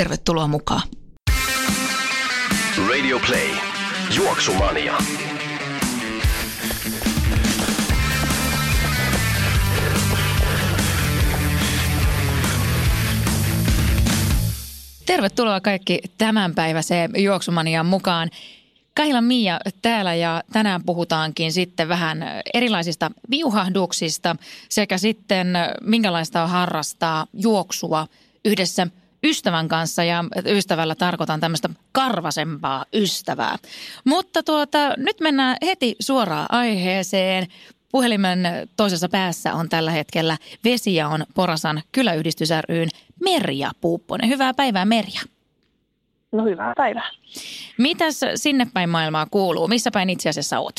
Tervetuloa mukaan. Radio Play. Juoksumania. Tervetuloa kaikki tämänpäiväiseen Juoksumanian mukaan. Kahila Mia täällä ja tänään puhutaankin sitten vähän erilaisista viuhahduksista sekä sitten minkälaista on harrastaa juoksua yhdessä ystävän kanssa ja ystävällä tarkoitan tämmöistä karvasempaa ystävää. Mutta tuota, nyt mennään heti suoraan aiheeseen. Puhelimen toisessa päässä on tällä hetkellä Vesi on Porasan kyläyhdistys ryn Merja Puupponen. Hyvää päivää Merja. No hyvää päivää. Mitäs sinne päin maailmaa kuuluu? Missä päin itse asiassa oot?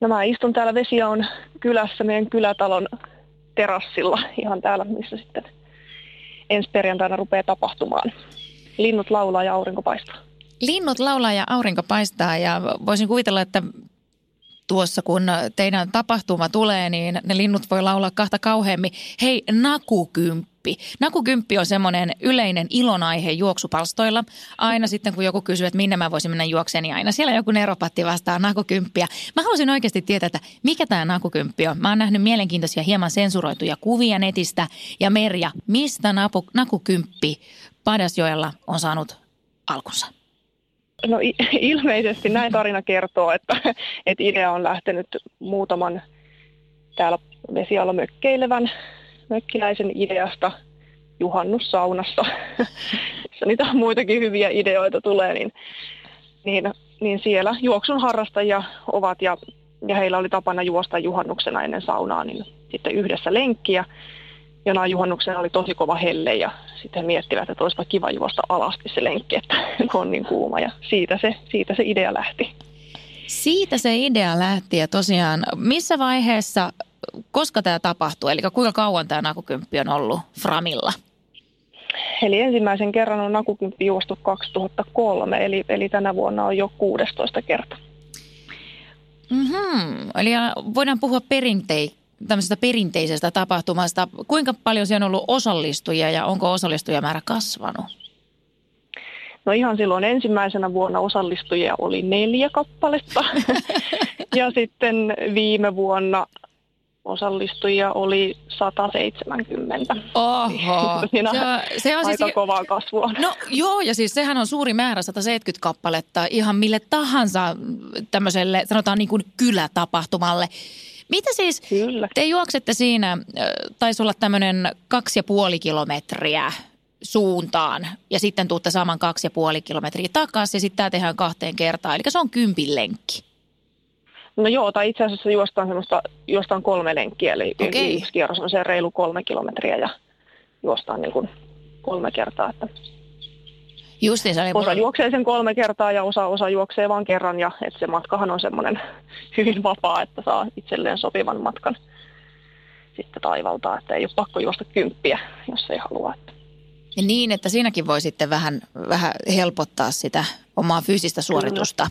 No mä istun täällä on kylässä meidän kylätalon terassilla ihan täällä, missä sitten ensi perjantaina rupeaa tapahtumaan. Linnut laulaa ja aurinko paistaa. Linnut laulaa ja aurinko paistaa ja voisin kuvitella, että tuossa kun teidän tapahtuma tulee, niin ne linnut voi laulaa kahta kauheammin. Hei, nakukymppi. Nakukymppi on semmoinen yleinen ilonaihe juoksupalstoilla. Aina sitten kun joku kysyy, että minne mä voisin mennä juokseen, niin aina siellä joku neropatti vastaa nakukymppiä. Mä haluaisin oikeasti tietää, että mikä tämä nakukymppi on. Mä oon nähnyt mielenkiintoisia hieman sensuroituja kuvia netistä. Ja Merja, mistä napu, nakukymppi Padasjoella on saanut alkunsa? No ilmeisesti näin tarina kertoo, että, että idea on lähtenyt muutaman täällä vesialla mökkeilevän mökkiläisen ideasta juhannussaunassa, missä niitä muitakin hyviä ideoita tulee, niin, niin, niin siellä juoksun harrastajia ovat ja, ja heillä oli tapana juosta juhannuksena ennen saunaa, niin sitten yhdessä lenkkiä jonain juhannuksena oli tosi kova helle ja sitten miettivät, että olisipa kiva juosta alasti se lenkki, että kun on niin kuuma ja siitä se, siitä se idea lähti. Siitä se idea lähti ja tosiaan missä vaiheessa, koska tämä tapahtui, eli kuinka kauan tämä nakukymppi on ollut Framilla? Eli ensimmäisen kerran on nakukymppi juostu 2003, eli, eli tänä vuonna on jo 16 kerta. Mm-hmm. Eli voidaan puhua perintei, tämmöisestä perinteisestä tapahtumasta. Kuinka paljon siellä on ollut osallistujia ja onko osallistujamäärä kasvanut? No ihan silloin ensimmäisenä vuonna osallistujia oli neljä kappaletta ja sitten viime vuonna osallistujia oli 170. Oho. Siinä se, se on aika siis, kovaa kasvua. No joo, ja siis sehän on suuri määrä, 170 kappaletta ihan mille tahansa tämmöiselle, sanotaan niin kuin kylätapahtumalle. Mitä siis, Kyllä. te juoksette siinä, taisi olla tämmöinen kaksi ja puoli kilometriä suuntaan ja sitten tuutte saman kaksi ja puoli kilometriä takaisin ja sitten tämä tehdään kahteen kertaan. Eli se on kympin lenkki. No joo, tai itse asiassa juostaan semmoista, juostaan kolme lenkkiä, eli okay. yksi kierros on se reilu kolme kilometriä ja juostaan niin kuin kolme kertaa. Että Justiin, se oli osa mulla... juoksee sen kolme kertaa ja osa, osa juoksee vain kerran ja että se matkahan on semmoinen hyvin vapaa, että saa itselleen sopivan matkan sitten taivaltaa, että ei ole pakko juosta kymppiä, jos ei halua. Että. Ja niin, että siinäkin voi sitten vähän, vähän helpottaa sitä omaa fyysistä suoritusta.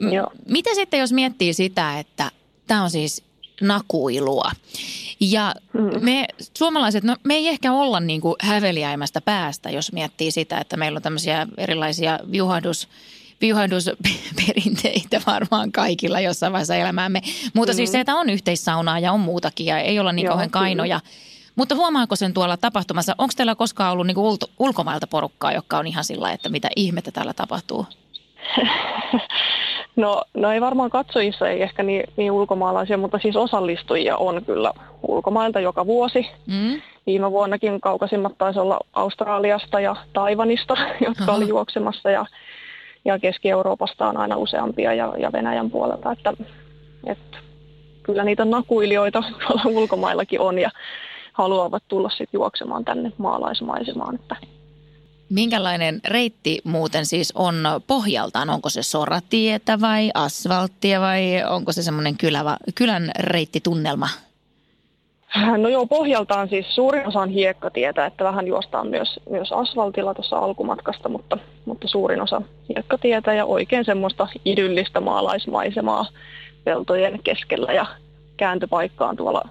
Joo. Mitä sitten, jos miettii sitä, että tämä on siis nakuilua. Ja mm. me suomalaiset, no me ei ehkä olla niin kuin häveliäimästä päästä, jos miettii sitä, että meillä on tämmöisiä erilaisia viuhadus, viuhahdusperinteitä varmaan kaikilla jossain vaiheessa elämäämme. Mutta mm. siis se, että on yhteissaunaa ja on muutakin ja ei olla niin Joo, kauhean kainoja. Kyllä. Mutta huomaako sen tuolla tapahtumassa, onko teillä koskaan ollut niin ulto, ulkomailta porukkaa, joka on ihan sillä että mitä ihmettä täällä tapahtuu? No, no ei varmaan katsojissa ei ehkä niin, niin ulkomaalaisia, mutta siis osallistujia on kyllä ulkomailta joka vuosi. Mm. Viime vuonnakin kaukaisimmat taisi olla Australiasta ja Taivanista, jotka Aha. oli juoksemassa ja, ja Keski-Euroopasta on aina useampia ja, ja Venäjän puolelta, että, että kyllä niitä nakuilijoita tuolla ulkomaillakin on ja haluavat tulla sitten juoksemaan tänne maalaismaisemaan. Että Minkälainen reitti muuten siis on pohjaltaan? Onko se soratietä vai asfalttia vai onko se semmoinen kylä, kylän reittitunnelma? No joo, pohjaltaan siis suurin osa on hiekkatietä, että vähän juostaan myös, myös asfaltilla tuossa alkumatkasta, mutta, mutta suurin osa hiekkatietä ja oikein semmoista idyllistä maalaismaisemaa peltojen keskellä ja kääntöpaikkaan tuolla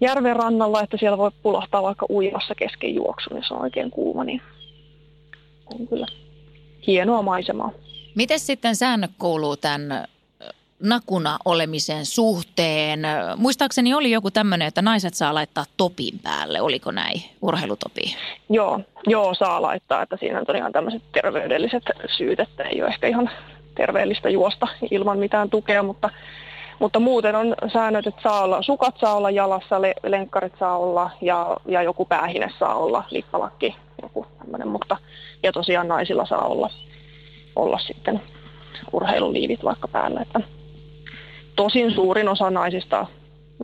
järven rannalla, että siellä voi pulahtaa vaikka uimassa kesken juoksun, jos on oikein kuuma, niin on kyllä hienoa maisemaa. Miten sitten säännöt kuuluu tämän nakuna olemisen suhteen? Muistaakseni oli joku tämmöinen, että naiset saa laittaa topin päälle. Oliko näin, urheilutopi? Joo, joo saa laittaa, että siinä on ihan tämmöiset terveydelliset syyt, että ei ole ehkä ihan terveellistä juosta ilman mitään tukea, mutta mutta muuten on säännöt, että saa olla, sukat saa olla jalassa, le, lenkkarit saa olla ja, ja joku päähine saa olla, lippalakki, joku tämmöinen, mutta ja tosiaan naisilla saa olla, olla sitten urheiluliivit vaikka päällä. Että tosin suurin osa naisista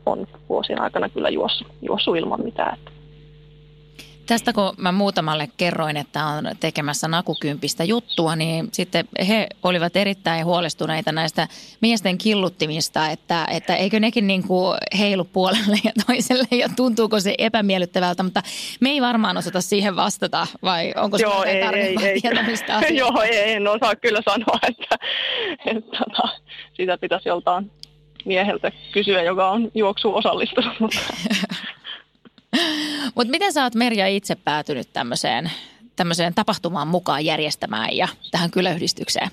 on vuosien aikana kyllä juossut, juossut ilman mitään. Että Tästä kun mä muutamalle kerroin, että on tekemässä nakukympistä juttua, niin sitten he olivat erittäin huolestuneita näistä miesten killuttimista, että, että eikö nekin niin kuin heilu puolelle ja toiselle ja tuntuuko se epämiellyttävältä, mutta me ei varmaan osata siihen vastata vai onko Joo, ei, ei, ei, tietämistä Joo, ei, en osaa kyllä sanoa, että, että, että tota, sitä pitäisi joltain mieheltä kysyä, joka on juoksuun osallistunut, mutta Mutta miten sä oot Merja itse päätynyt tämmöiseen, tämmöiseen tapahtumaan mukaan järjestämään ja tähän kyläyhdistykseen?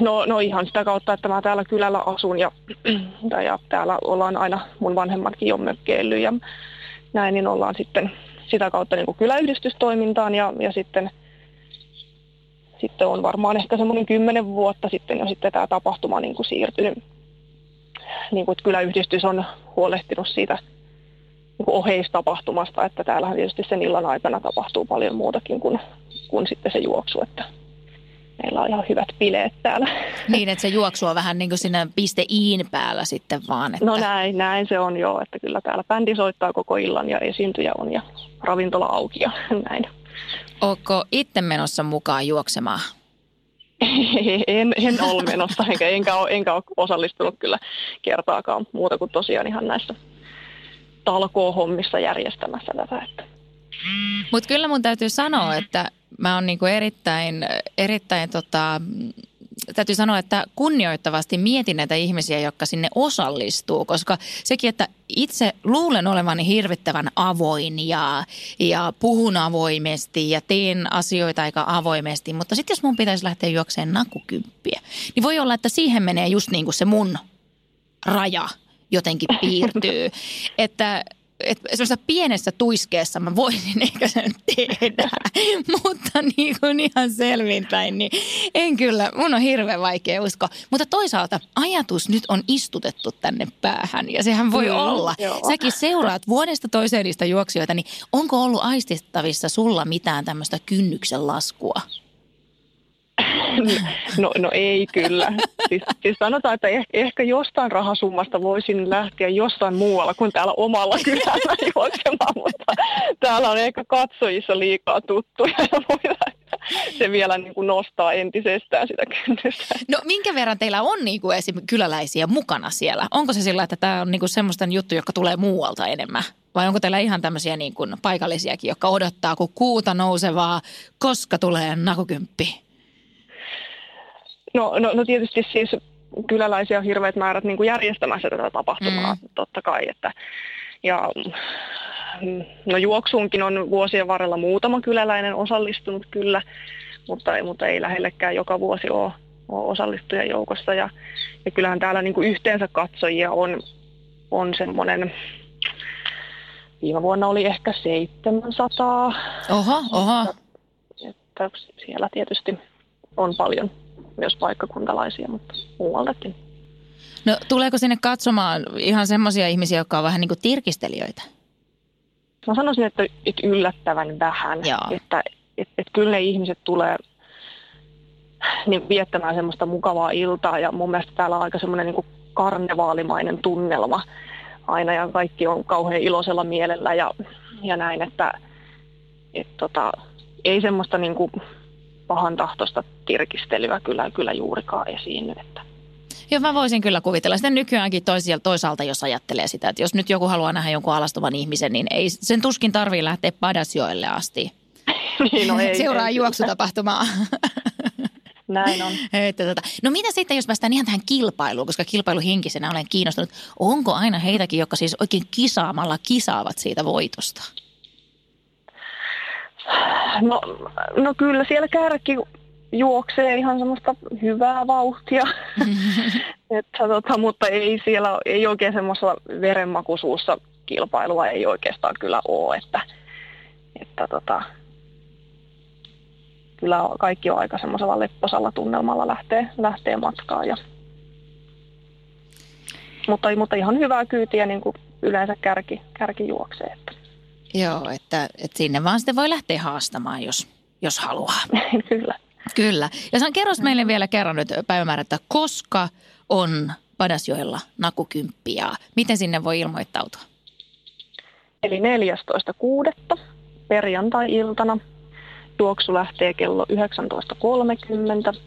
No, no ihan sitä kautta, että mä täällä kylällä asun ja, ja täällä ollaan aina mun vanhemmatkin jo mökkeillyt ja näin, niin ollaan sitten sitä kautta niin kuin kyläyhdistystoimintaan ja, ja sitten, sitten on varmaan ehkä semmoinen kymmenen vuotta sitten jo sitten tämä tapahtuma niin kuin siirtynyt niin kuin, että kyläyhdistys on huolehtinut siitä niin kuin oheistapahtumasta, että täällähän tietysti sen illan aikana tapahtuu paljon muutakin kuin, kuin sitten se juoksu, että meillä on ihan hyvät bileet täällä. Niin, että se juoksu on vähän niin kuin siinä piste iin päällä sitten vaan. Että... No näin, näin se on jo, että kyllä täällä bändi soittaa koko illan ja esiintyjä on ja ravintola auki ja näin. Oletko itse menossa mukaan juoksemaan? en, en ole menossa, enkä, enkä, ole, enkä ole osallistunut kyllä kertaakaan muuta kuin tosiaan ihan näissä talkoo-hommissa järjestämässä tätä. Mutta kyllä mun täytyy sanoa, että mä oon niinku erittäin, erittäin tota, täytyy sanoa, että kunnioittavasti mietin näitä ihmisiä, jotka sinne osallistuu, koska sekin, että itse luulen olevani hirvittävän avoin ja, ja puhun avoimesti ja teen asioita aika avoimesti, mutta sitten jos mun pitäisi lähteä juokseen nakukymppiä, niin voi olla, että siihen menee just niin kuin se mun raja jotenkin piirtyy. että että semmoisessa pienessä tuiskeessa mä voisin ehkä sen tehdä, mutta niin kuin ihan selvinpäin, niin en kyllä, mun on hirveän vaikea uskoa. Mutta toisaalta ajatus nyt on istutettu tänne päähän ja sehän voi mm, olla. Joo. Säkin seuraat vuodesta toiseen niistä juoksijoita, niin onko ollut aististavissa sulla mitään tämmöistä kynnyksen laskua? No, no ei kyllä. Siis, siis sanotaan, että ehkä, ehkä jostain rahasummasta voisin lähteä jostain muualla kuin täällä omalla kylällä juoksemaan, mutta täällä on ehkä katsojissa liikaa tuttuja ja. Se vielä niin kuin nostaa entisestään sitä kynnystä. No minkä verran teillä on niin kuin esim. kyläläisiä mukana siellä? Onko se sillä, että tämä on niin kuin semmoista juttu, joka tulee muualta enemmän? Vai onko teillä ihan tämmöisiä niin kuin paikallisiakin, jotka odottaa, kun kuuta nousevaa, koska tulee nakukymppi? No, no, no tietysti siis kyläläisiä on hirveät määrät niin kuin järjestämässä tätä tapahtumaa, mm. totta kai. Että, ja no juoksuunkin on vuosien varrella muutama kyläläinen osallistunut kyllä, mutta, mutta ei lähellekään joka vuosi ole, ole osallistuja joukossa. Ja, ja kyllähän täällä niin kuin yhteensä katsojia on, on semmoinen, viime vuonna oli ehkä 700. Oho, oho. Että, että siellä tietysti on paljon myös paikkakuntalaisia, mutta muualtakin. No tuleeko sinne katsomaan ihan semmoisia ihmisiä, jotka on vähän niin kuin tirkistelijöitä? Mä sanoisin, että, että yllättävän vähän. Joo. Että, että, että kyllä ne ihmiset tulee niin viettämään semmoista mukavaa iltaa ja mun mielestä täällä on aika semmoinen niin karnevaalimainen tunnelma aina ja kaikki on kauhean iloisella mielellä ja, ja näin, että, et tota, ei semmoista niin kuin pahan tahtoista tirkistelyä kyllä, kyllä juurikaan esiinny. Että. Joo, mä voisin kyllä kuvitella. Sitten nykyäänkin toisaalta, toisaalta, jos ajattelee sitä, että jos nyt joku haluaa nähdä jonkun alastuvan ihmisen, niin ei, sen tuskin tarvii lähteä Padasjoelle asti. niin, no ei, Seuraa ei, juoksutapahtumaa. Näin on. Että tota. No mitä sitten, jos päästään ihan tähän kilpailuun, koska kilpailuhinkisenä olen kiinnostunut. Onko aina heitäkin, jotka siis oikein kisaamalla kisaavat siitä voitosta? No, no kyllä siellä kärki juoksee ihan semmoista hyvää vauhtia, että, tota, mutta ei siellä ei oikein semmoista verenmakuisuussa kilpailua ei oikeastaan kyllä ole, että, että tota, kyllä kaikki on aika semmoisella lepposalla tunnelmalla lähtee, lähtee matkaan. Ja, mutta, mutta ihan hyvää kyytiä niin kuin yleensä kärki, kärki juoksee. Että. Joo, että, että sinne vaan sitten voi lähteä haastamaan, jos, jos haluaa. kyllä. Kyllä. Ja saan kerros meille vielä kerran nyt päivämäärä, että koska on Padasjoella nakukymppi ja miten sinne voi ilmoittautua? Eli 14.6. perjantai-iltana juoksu lähtee kello 19.30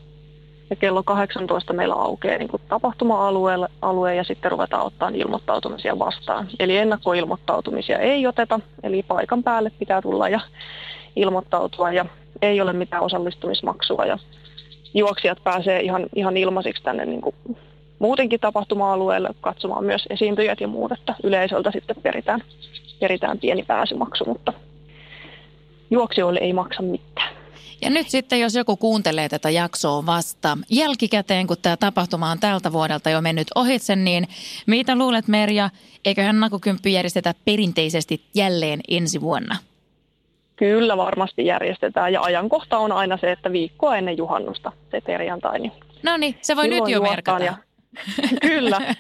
ja kello 18 meillä aukeaa niin tapahtuma-alueelle alue, ja sitten ruvetaan ottaa ilmoittautumisia vastaan. Eli ennakkoilmoittautumisia ei oteta, eli paikan päälle pitää tulla ja ilmoittautua ja ei ole mitään osallistumismaksua ja juoksijat pääsee ihan, ihan ilmaisiksi tänne niin kuin muutenkin tapahtuma-alueelle katsomaan myös esiintyjät ja muut, että yleisöltä sitten peritään, peritään pieni pääsymaksu, mutta juoksijoille ei maksa mitään. Ja nyt sitten, jos joku kuuntelee tätä jaksoa vasta jälkikäteen, kun tämä tapahtuma on tältä vuodelta jo mennyt ohitse, niin mitä luulet Merja, eiköhän nakukymppi järjestetä perinteisesti jälleen ensi vuonna? Kyllä varmasti järjestetään ja ajankohta on aina se, että viikkoa ennen juhannusta se perjantai. Niin no niin, se voi nyt jo merkata. Ja, kyllä.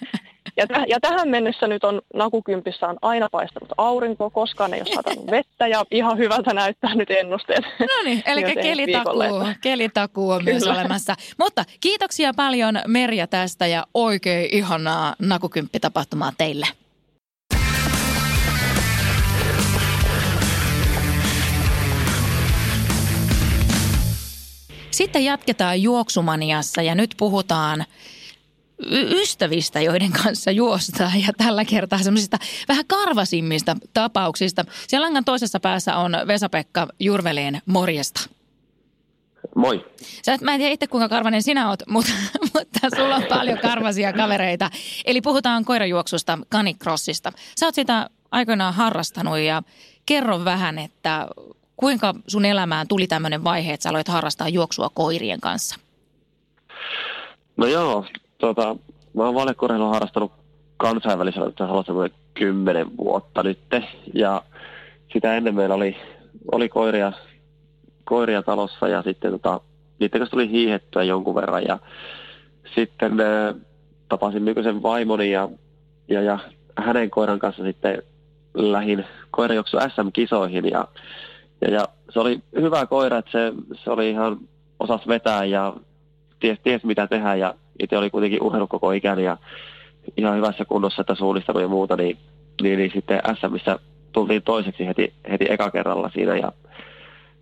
Ja, täh, ja tähän mennessä nyt on nakukympissä on aina paistanut aurinko, koskaan ei ole satanut vettä ja ihan hyvältä näyttää nyt ennusteet. No niin, eli kelitakuu, kelitakuu on Kyllä. myös olemassa. Mutta kiitoksia paljon Merja tästä ja oikein ihanaa nakukymppitapahtumaa teille. Sitten jatketaan juoksumaniassa ja nyt puhutaan ystävistä, joiden kanssa juostaan ja tällä kertaa semmoisista vähän karvasimmista tapauksista. Siellä langan toisessa päässä on Vesa-Pekka Jurveleen morjesta. Moi. Sä, mä en tiedä itse kuinka karvanen sinä oot, mutta, mutta sulla on paljon karvasia kavereita. Eli puhutaan koirajuoksusta, kanikrossista. Sä oot sitä aikoinaan harrastanut ja kerro vähän, että kuinka sun elämään tuli tämmöinen vaihe, että sä aloit harrastaa juoksua koirien kanssa? No joo, tota, mä oon valekorheilua harrastanut kansainvälisellä tasolla kymmenen vuotta nyt. Ja sitä ennen meillä oli, oli koiria, koiria talossa ja sitten tota, niiden kanssa tuli hiihettyä jonkun verran. Ja sitten äh, tapasin nykyisen vaimoni ja, ja, ja hänen koiran kanssa sitten lähin koirajuoksu SM-kisoihin ja, ja, ja, se oli hyvä koira, että se, se oli ihan osas vetää ja ties, ties mitä tehdä ja itse oli kuitenkin urheilu koko ikäni ja ihan hyvässä kunnossa, että suunnistanut ja muuta, niin, niin, niin sitten SMissä tultiin toiseksi heti, heti eka kerralla siinä ja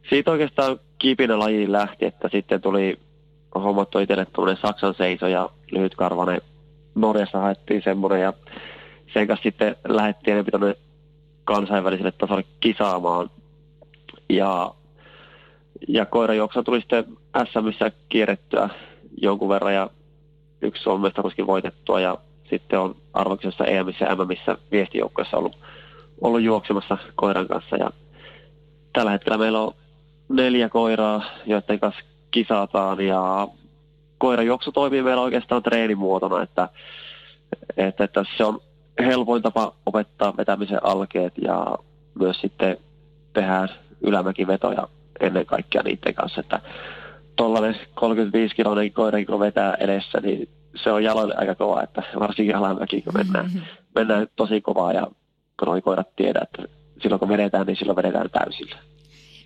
siitä oikeastaan kipinä lajiin lähti, että sitten tuli hommattu itselle tuommoinen Saksan seiso ja lyhytkarvainen Norjassa haettiin semmoinen ja sen kanssa sitten lähdettiin enemmän tuonne kansainväliselle tasolle kisaamaan. Ja, ja koirajuoksa tuli sitten SMissä kierrettyä jonkun verran ja yksi Suomen mestaruuskin voitettua ja sitten on arvoksessa EMissä ja MMissä viestijoukkoissa ollut, ollut juoksemassa koiran kanssa. Ja tällä hetkellä meillä on neljä koiraa, joiden kanssa kisataan ja koirajuoksu toimii meillä oikeastaan treenimuotona, että, että, että se on helpoin tapa opettaa vetämisen alkeet ja myös sitten tehdään ylämäkivetoja ennen kaikkea niiden kanssa, että tuollainen 35 kiloinen koira, kun vetää edessä, niin se on jaloille aika kova, että varsinkin alamäki, kun mennään, mm-hmm. mennään tosi kovaa ja kun noi koirat tiedät, että silloin kun vedetään, niin silloin vedetään täysillä.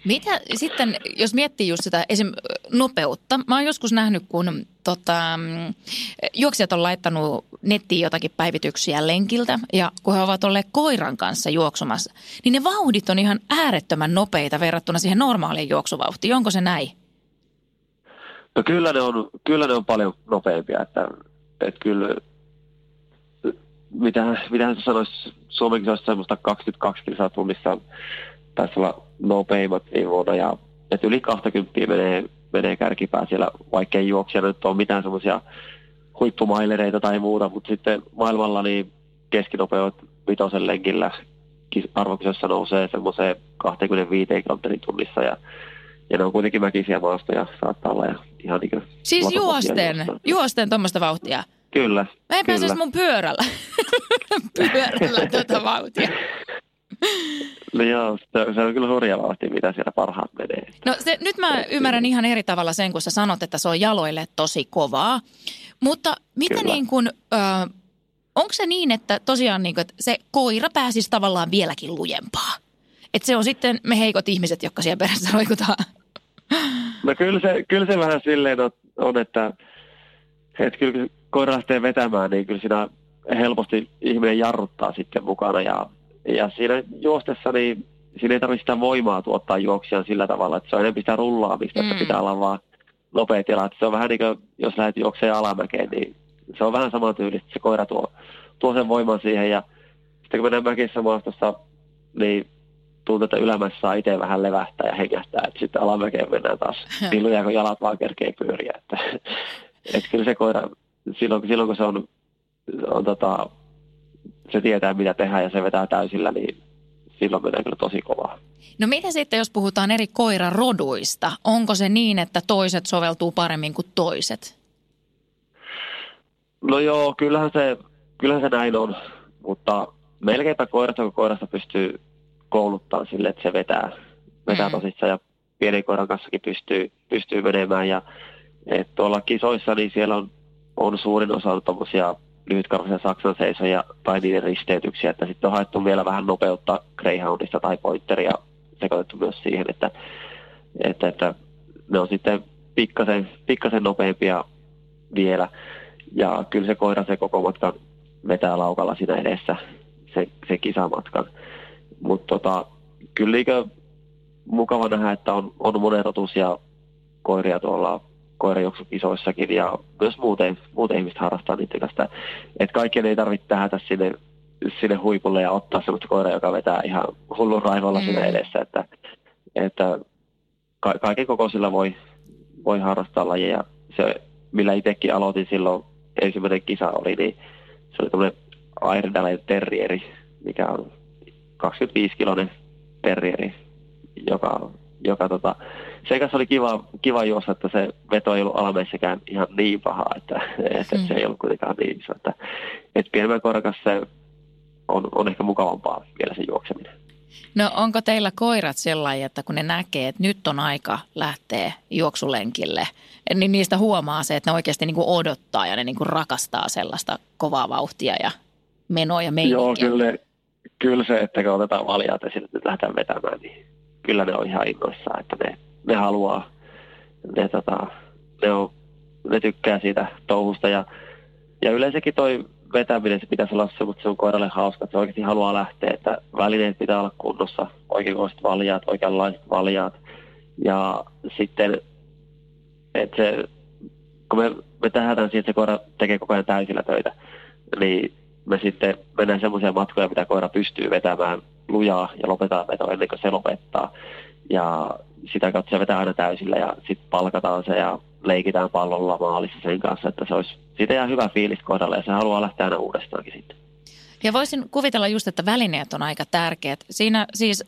Mitä sitten, jos miettii just sitä esim. nopeutta, mä oon joskus nähnyt, kun tota, juoksijat on laittanut nettiin jotakin päivityksiä lenkiltä ja kun he ovat olleet koiran kanssa juoksumassa, niin ne vauhdit on ihan äärettömän nopeita verrattuna siihen normaaliin juoksuvauhtiin. Onko se näin? No kyllä ne on, kyllä ne on paljon nopeampia, että, että kyllä mitä, mitä sanoisi, Suomenkin olisi semmoista 22 kilsaa tunnissa taisi olla nopeimmat viime vuonna ja että yli 20 menee, menee kärkipää siellä, vaikka ei juoksia nyt ole mitään semmoisia huippumailereita tai muuta, mutta sitten maailmalla niin keskinopeut vitosen lenkillä arvokisossa nousee semmoiseen 25 kilometrin tunnissa ja, ja ne on kuitenkin mäkisiä maastoja saattaa olla ja ihan niin Siis juosten, juosten tuommoista vauhtia? Kyllä. Mä en pääsisi mun pyörällä, pyörällä tuota vauhtia. No joo, se, on kyllä hurja vauhti, mitä siellä parhaat menee. No se, nyt mä ymmärrän ihan eri tavalla sen, kun sä sanot, että se on jaloille tosi kovaa. Mutta mitä kyllä. niin kuin, ö, onko se niin, että tosiaan niin kuin, että se koira pääsisi tavallaan vieläkin lujempaa? Että se on sitten me heikot ihmiset, jotka siellä perässä roikutaan. No kyllä se, kyllä se vähän silleen on, että, että kyllä kun koira lähtee vetämään, niin kyllä siinä helposti ihminen jarruttaa sitten mukana ja ja siinä juostessa niin siinä ei tarvitse sitä voimaa tuottaa juoksijan sillä tavalla, että se on enemmän sitä rullaamista, mm. että pitää olla vaan nopea tila. Että se on vähän niin kuin, jos lähdet juokseen alamäkeen, niin se on vähän sama tyyli, että se koira tuo, tuo sen voiman siihen. Ja sitten kun mennään mäkissä maastossa, niin tuntuu, että ylämässä saa itse vähän levähtää ja hengähtää, että sitten alamäkeen mennään taas pilluja, kun jalat vaan kerkee pyöriä. Että, että kyllä se koira, silloin, silloin kun se on, on tota, se tietää mitä tehdään ja se vetää täysillä, niin silloin menee kyllä tosi kovaa. No mitä sitten, jos puhutaan eri koiraroduista? Onko se niin, että toiset soveltuu paremmin kuin toiset? No joo, kyllähän se, kyllähän se näin on, mutta melkeinpä koirasta, kun koirasta pystyy kouluttamaan sille, että se vetää, vetää mm. tosissaan ja pienen koiran kanssakin pystyy, pystyy menemään. Ja et tuolla kisoissa, niin siellä on, on suurin osa tuommoisia lyhytkarvaisia Saksan seisoja tai niiden risteytyksiä, että sitten on haettu vielä vähän nopeutta Greyhoundista tai Pointeria sekoitettu myös siihen, että, että, että ne on sitten pikkasen, pikkasen nopeampia vielä. Ja kyllä se koira se koko matkan vetää laukalla siinä edessä, se, se kisamatkan. Mutta tota, kyllä mukava nähdä, että on, on monerotuisia koiria tuolla koirajuoksukisoissakin ja myös muuten, muuten ihmiset harrastaa niiden kanssa. Että kaikkien ei tarvitse tähätä sinne, sinne huipulle ja ottaa sellaista koiraa, joka vetää ihan hullun raivolla mm. sinne edessä. Että, että ka- kaiken kokoisilla voi, voi harrastaa lajeja. Se, millä itsekin aloitin silloin, ensimmäinen kisa oli, niin se oli tämmöinen Airdale Terrieri, mikä on 25-kiloinen terrieri, joka, joka tota, se kanssa oli kiva, kiva juossa, että se veto ei ollut alameissäkään ihan niin paha, että, että mm. se ei ollut kuitenkaan niin iso. Että, että pienemmän koirakas se on, on ehkä mukavampaa vielä se juokseminen. No onko teillä koirat sellainen, että kun ne näkee, että nyt on aika lähteä juoksulenkille, niin niistä huomaa se, että ne oikeasti niin kuin odottaa ja ne niin kuin rakastaa sellaista kovaa vauhtia ja menoa ja meininkiä? Joo, kyllä, kyllä se, että kun otetaan valjaat ja sitten lähdetään vetämään, niin kyllä ne on ihan innoissaan, että ne ne haluaa, ne, tota, ne, on, ne tykkää siitä touhusta ja, ja yleensäkin toi vetäminen, se pitäisi olla se, mutta se on koiralle hauska, että se oikeasti haluaa lähteä, että välineet pitää olla kunnossa, oikeanlaiset valjaat, oikeanlaiset valjaat ja sitten, että se, kun me, me tähdätään siihen, että se koira tekee koko ajan täysillä töitä, niin me sitten mennään semmoisia matkoja, mitä koira pystyy vetämään lujaa ja lopetaan veto ennen kuin se lopettaa. Ja sitä kautta se vetää aina täysillä ja sitten palkataan se ja leikitään pallolla maalissa sen kanssa, että se olisi siitä ihan hyvä fiilis kohdalle ja se haluaa lähteä aina uudestaankin sitten. Ja voisin kuvitella just, että välineet on aika tärkeät. Siinä siis,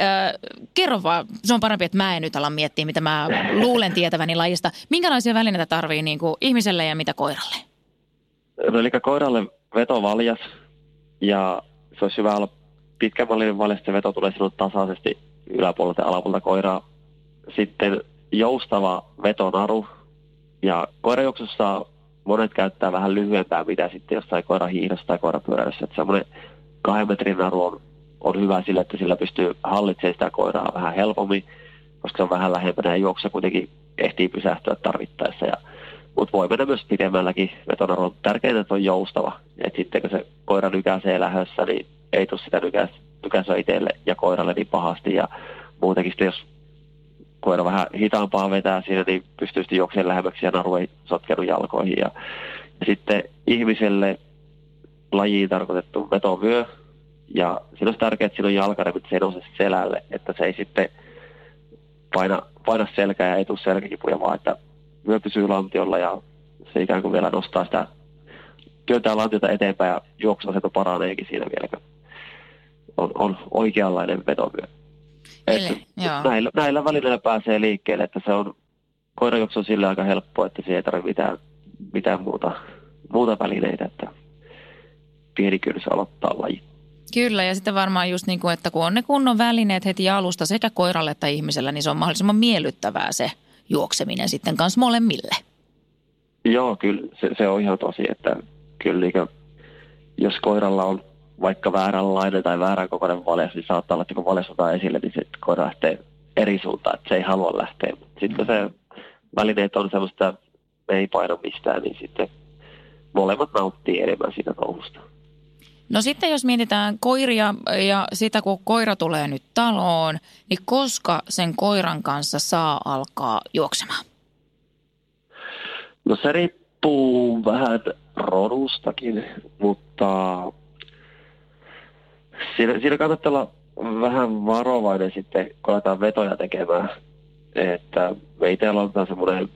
äh, kerro vaan, se on parempi, että mä en nyt ala miettiä, mitä mä luulen tietäväni lajista. Minkälaisia välineitä tarvii niin kuin ihmiselle ja mitä koiralle? No, eli koiralle veto valjas ja se olisi hyvä olla pitkän mallinen valjas, se veto tulee sinun tasaisesti yläpuolelta ja alapuolelta koiraa sitten joustava vetonaru. Ja koirajuoksussa monet käyttää vähän lyhyempää, mitä sitten jossain koirahiihdossa tai koirapyöräilyssä. Että semmoinen kahden metrin naru on, on hyvä sillä, että sillä pystyy hallitsemaan sitä koiraa vähän helpommin. koska se on vähän lähempänä ja juoksu kuitenkin ehtii pysähtyä tarvittaessa. Ja, mutta voi mennä myös pidemmälläkin vetonarvolla. Tärkeintä, että on joustava. Et sitten kun se koira nykäisee lähössä, niin ei tule sitä nykäisyä itselle ja koiralle niin pahasti. Ja muutenkin sitten, jos koira vähän hitaampaa vetää siinä, niin pystyy sitten juoksemaan lähemmäksi ja naru ei sotkenut jalkoihin. Ja, ja sitten ihmiselle lajiin tarkoitettu vetovyö, ja siinä on tärkeää, että siinä on jalkarem, että se ei nouse selälle, että se ei sitten paina, paina selkää ja ei tule selkäkipuja, vaan että vyö pysyy lantiolla ja se ikään kuin vielä nostaa sitä työntää lantiota eteenpäin ja juoksuaseto paraneekin siinä vielä, kun on, on oikeanlainen vetovyö. Eli, näillä, näillä välineillä pääsee liikkeelle, että se on koirajuoksu on sille aika helppo, että se ei tarvitse mitään, mitään muuta, muuta välineitä, että pieni kynsä aloittaa laji. Kyllä, ja sitten varmaan just niin kuin, että kun on ne kunnon välineet heti alusta sekä koiralle että ihmisellä, niin se on mahdollisimman miellyttävää se juokseminen sitten kanssa molemmille. Joo, kyllä se, se on ihan tosi, että kyllä jos koiralla on vaikka vääränlainen tai väärän kokoinen valjas, niin saattaa olla, että kun valjas otetaan esille, niin sitten koira lähtee eri suuntaan, että se ei halua lähteä. Sitten se välineet on semmoista, että ei paina mistään, niin sitten molemmat nauttii enemmän siitä touhusta. No sitten jos mietitään koiria ja sitä, kun koira tulee nyt taloon, niin koska sen koiran kanssa saa alkaa juoksemaan? No se riippuu vähän rodustakin, mutta siinä, siinä kannattaa olla vähän varovainen sitten, kun aletaan vetoja tekemään. Että me itse aloitetaan semmoinen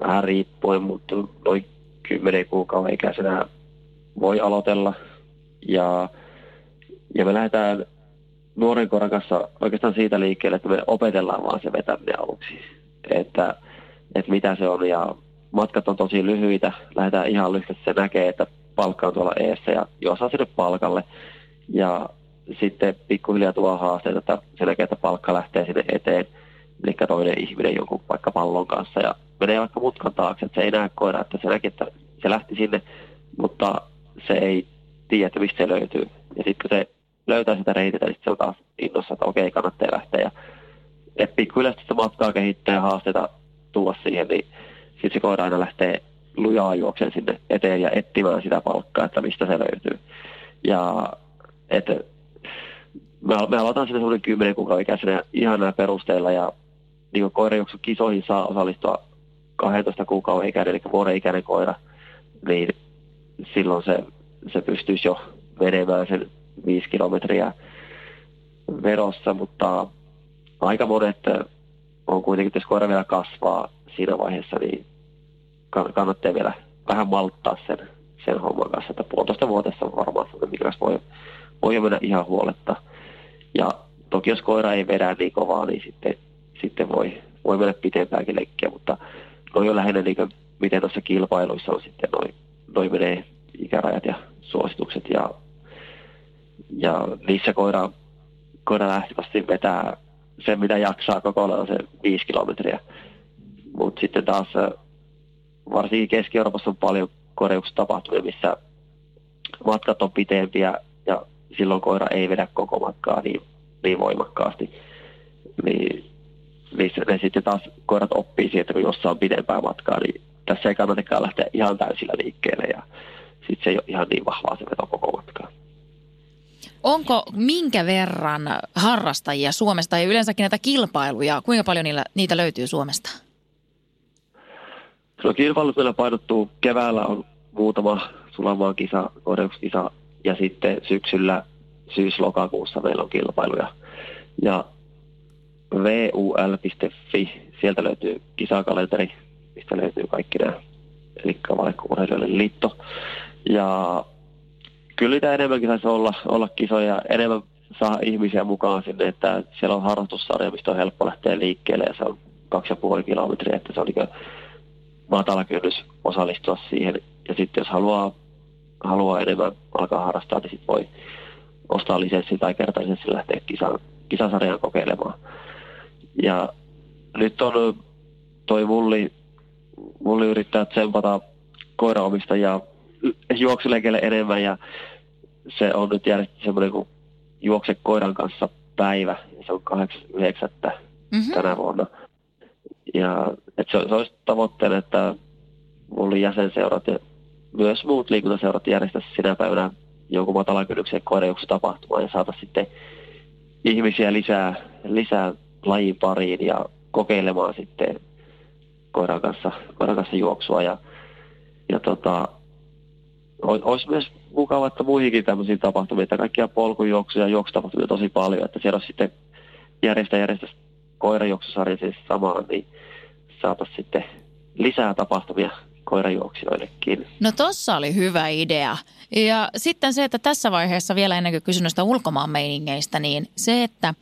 vähän riippuen, mutta noin kymmenen kuukauden ikäisenä voi aloitella. Ja, ja me lähdetään nuoren koiran kanssa oikeastaan siitä liikkeelle, että me opetellaan vaan se vetäminen aluksi. Että, että mitä se on ja matkat on tosi lyhyitä. Lähdetään ihan lyhyesti, se näkee, että palkka on tuolla eessä ja juosaa sinne palkalle. Ja sitten pikkuhiljaa tuo haasteita, että se näkee, että palkka lähtee sinne eteen, eli toinen ihminen jonkun vaikka pallon kanssa ja menee vaikka mutkan taakse, että se ei näe koira, että se näkee, että se lähti sinne, mutta se ei tiedä, että mistä se löytyy. Ja sitten kun se löytää sitä reitiltä, niin se on taas innossa, että okei, kannattaa lähteä. Ja et pikkuhiljaa sitä matkaa kehittää ja haasteita tulla siihen, niin sitten se koira aina lähtee lujaa juoksen sinne eteen ja etsimään sitä palkkaa, että mistä se löytyy. Ja että me, me aloitan sinne semmoinen kymmenen kuukauden ikäisenä ihan näillä perusteilla ja niin koirajuoksun kisoihin saa osallistua 12 kuukauden ikäinen, eli vuoden ikäinen koira, niin silloin se, se pystyisi jo menemään sen viisi kilometriä verossa, mutta aika monet on kuitenkin, jos koira vielä kasvaa siinä vaiheessa, niin kannattaa vielä vähän malttaa sen, sen homman kanssa, että puolitoista vuotessa on varmaan mikä voi, voi jo mennä ihan huoletta. Ja toki jos koira ei vedä niin kovaa, niin sitten, sitten voi, voi mennä pitempäänkin leikkiä, mutta noin on lähinnä niin kuin, miten tuossa kilpailuissa on sitten noin, noin menee ikärajat ja suositukset ja, ja niissä koira, koira lähtövästi vetää sen, mitä jaksaa koko ajan se viisi kilometriä. Mutta sitten taas varsinkin Keski-Euroopassa on paljon korjauksia missä matkat on pitempiä ja silloin koira ei vedä koko matkaa niin, niin voimakkaasti. Niin, niin ne sitten taas koirat oppii siitä, kun jossain on pidempää matkaa, niin tässä ei kannatakaan lähteä ihan täysillä liikkeelle ja sitten se ei ole ihan niin vahvaa se veto koko matkaa. Onko minkä verran harrastajia Suomesta ja yleensäkin näitä kilpailuja, kuinka paljon niillä, niitä löytyy Suomesta? No kilpailut meillä painottuu keväällä on muutama sulamaan kisa, korjauskisa ja sitten syksyllä syys-lokakuussa meillä on kilpailuja. Ja vul.fi, sieltä löytyy kisakalenteri, mistä löytyy kaikki nämä, eli valekkuurheilijoiden liitto. Ja kyllä niitä enemmänkin saisi olla, olla kisoja, enemmän saa ihmisiä mukaan sinne, että siellä on harrastussarja, mistä on helppo lähteä liikkeelle ja se on kaksi ja puoli kilometriä, että se on niin matala kynnys osallistua siihen. Ja sitten jos haluaa haluaa enemmän alkaa harrastaa, niin sitten voi ostaa lisenssi tai kertaisesti lähteä kisan, kisasarjaan kokeilemaan. Ja nyt on toi Vulli, Vulli yrittää tsempata koiraomistajia juoksulenkelle enemmän ja se on nyt järjestetty semmoinen kuin juokse koiran kanssa päivä. Se on 8.9. mm-hmm. tänä vuonna. Ja että se, se olisi tavoitteena, että mulla jäsenseurat ja myös muut liikuntaseurat järjestäisi sinä päivänä jonkun matalan kynnyksen tapahtumaan ja saata sitten ihmisiä lisää, lisää lajin pariin ja kokeilemaan sitten koiran kanssa, koiran kanssa juoksua. Ja, ja tota, olisi myös mukava, että muihinkin tämmöisiä tapahtumia, että kaikkia polkujuoksuja ja juoksutapahtumia tosi paljon, että siellä olisi sitten järjestä järjestä koirajuoksusarja siis samaan, niin saataisiin sitten lisää tapahtumia koirajuoksijoillekin. No tossa oli hyvä idea. Ja sitten se, että tässä vaiheessa vielä ennen kuin kysyn noista ulkomaan meiningeistä, niin se, että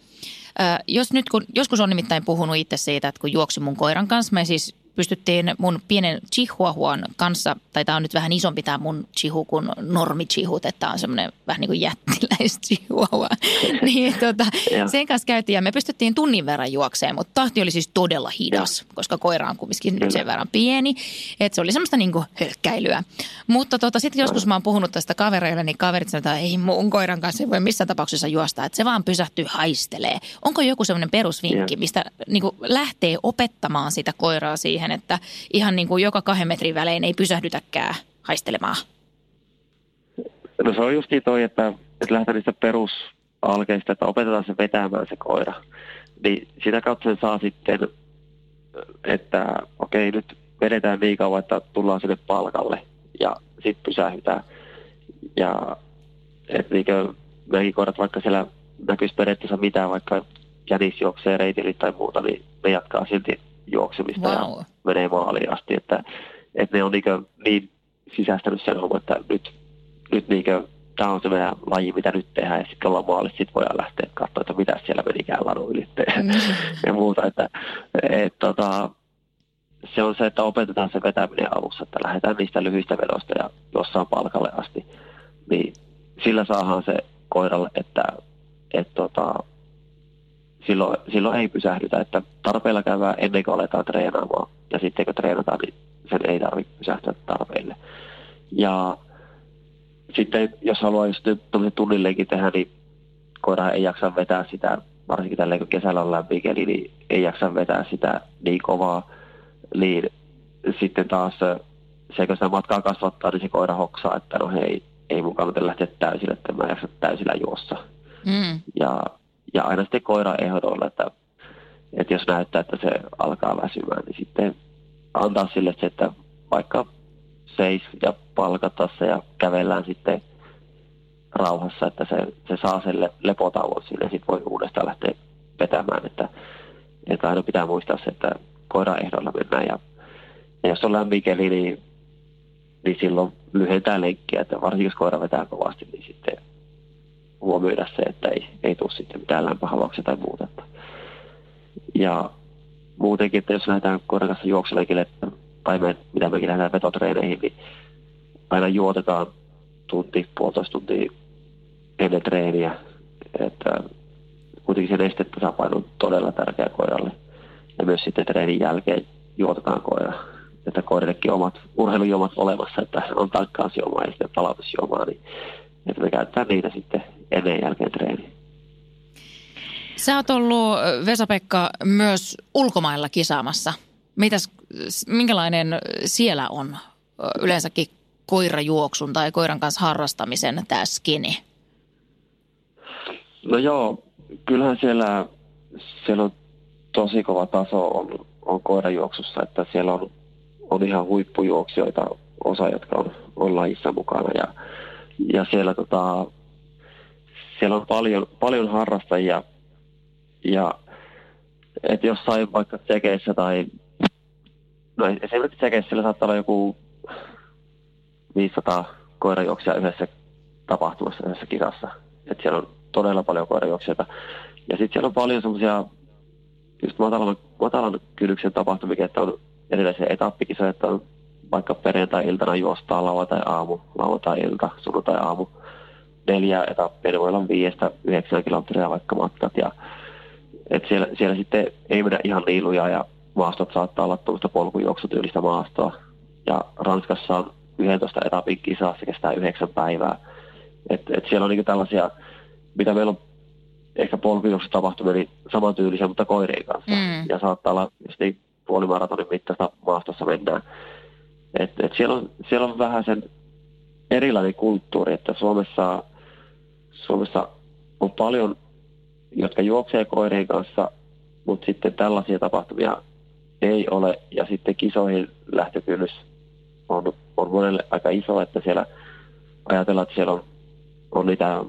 jos nyt kun, joskus on nimittäin puhunut itse siitä, että kun juoksin mun koiran kanssa, me siis pystyttiin mun pienen chihuahuan kanssa, tai tämä on nyt vähän isompi tämä mun chihu kuin normi chihut, että tämä on semmoinen vähän niin kuin jättiläis chihuahua. niin tota, sen kanssa käytiin ja me pystyttiin tunnin verran juokseen, mutta tahti oli siis todella hidas, ja. koska koira on kumminkin nyt sen verran pieni, että se oli semmoista niin kuin hölkkäilyä. Mutta tota, sitten joskus mä oon puhunut tästä kavereille, niin kaverit sanotaan, että ei mun koiran kanssa ei voi missään tapauksessa juosta, että se vaan pysähtyy haistelee. Onko joku semmoinen perusvinkki, mistä niin kuin lähtee opettamaan sitä koiraa siihen, siihen, että ihan niin kuin joka kahden metrin välein ei pysähdytäkään haistelemaan? No se on just niin toi, että, että lähdetään niistä perusalkeista, että opetetaan se vetämään se koira. Niin sitä kautta sen saa sitten, että okei nyt vedetään niin kauan, että tullaan sinne palkalle ja sitten pysähytään. Ja että niinkö meidänkin koirat, vaikka siellä näkyisi periaatteessa mitään, vaikka jänis juoksee reitille tai muuta, niin me jatkaa silti juoksemista wow. ja menee maaliin asti. Että, että ne on niin, niin sisäistänyt sen homman, että nyt, nyt niin tämä on se meidän laji, mitä nyt tehdään, ja sitten ollaan maalissa, sitten voidaan lähteä katsoa, että mitä siellä menikään lanu ylitteen mm. ja muuta. Että, et, tota, se on se, että opetetaan se vetäminen alussa, että lähdetään niistä lyhyistä vedosta ja jossain palkalle asti, niin sillä saadaan se koiralle, että et, tota, silloin, silloin ei pysähdytä, että tarpeella käydään ennen kuin aletaan treenaamaan. Ja sitten kun treenataan, niin sen ei tarvitse pysähtyä tarpeille. Ja sitten jos haluaa just tunnillekin tehdä, niin koira ei jaksa vetää sitä, varsinkin tällä kun kesällä on lämmin keli, niin ei jaksa vetää sitä niin kovaa. Niin sitten taas se, kun sitä matkaa kasvattaa, niin se koira hoksaa, että no hei, ei mun kannata lähteä täysillä, että mä jaksa täysillä juossa. Mm. Ja ja aina sitten koira ehdolla, että, että jos näyttää, että se alkaa väsymään, niin sitten antaa sille se, että vaikka seis ja palkata se ja kävellään sitten rauhassa, että se, se saa sen le, lepotauon sinne ja sitten voi uudestaan lähteä vetämään, että, että aina pitää muistaa se, että koira ehdolla mennään ja, ja jos on lämmin keli, niin, niin silloin lyhentää lenkkiä, että varsinkin jos koira vetää kovasti, niin sitten huomioida se, että ei, ei tule sitten mitään lämpöhavauksia tai muuta. Ja muutenkin, että jos lähdetään koiran kanssa juoksuleikille, tai me, mitä mekin lähdetään vetotreeneihin, niin aina juotetaan tunti, puolitoista tuntia ennen treeniä. Että kuitenkin se nestetasapaino on todella tärkeä koiralle. Ja myös sitten treenin jälkeen juotetaan koira. Että koirillekin omat urheilujuomat olemassa, että on tankkausjuomaa ja sitten palautusjuomaa, niin että me käytetään niitä sitten ennen jälkeen treeniin. Sä oot ollut, Vesa-Pekka, myös ulkomailla kisaamassa. Mitäs, minkälainen siellä on yleensäkin koirajuoksun tai koiran kanssa harrastamisen tämä skini? No joo, kyllähän siellä, siellä on tosi kova taso on, on koirajuoksussa, että siellä on, on ihan huippujuoksijoita, osa, jotka on, on lajissa mukana ja, ja siellä tota, siellä on paljon, paljon harrastajia ja että jossain vaikka Tsekeissä tai no esimerkiksi Tsekeissä siellä saattaa olla joku 500 koirajuoksia yhdessä tapahtumassa yhdessä kisassa. Että siellä on todella paljon koirajuoksijoita. Ja sitten siellä on paljon semmoisia just matalan, matalan kynnyksen tapahtumia, että on erilaisia etappikisoja, että on vaikka perjantai-iltana juostaa lauantai-aamu, lauantai-ilta, sunnuntai-aamu neljä etappia, ne voi olla viiestä yhdeksän kilometriä vaikka matkat. Ja, et siellä, siellä sitten ei mennä ihan liiluja ja maastot saattaa olla tuollaista polkujuoksutyylistä maastoa. Ja Ranskassa on 11 etapin kisa, se kestää yhdeksän päivää. Et, et siellä on niinku tällaisia, mitä meillä on ehkä polkujuoksu tapahtumia niin samantyylisiä, mutta koirien kanssa. Mm. Ja saattaa olla just niin puolimaratonin mittaista maastossa mennään. Et, et siellä, on, siellä on vähän sen erilainen kulttuuri, että Suomessa, Suomessa on paljon, jotka juoksee koirien kanssa, mutta sitten tällaisia tapahtumia ei ole. Ja sitten kisoihin lähtökynnys on, on monelle aika iso, että siellä ajatellaan, että siellä on, on niitä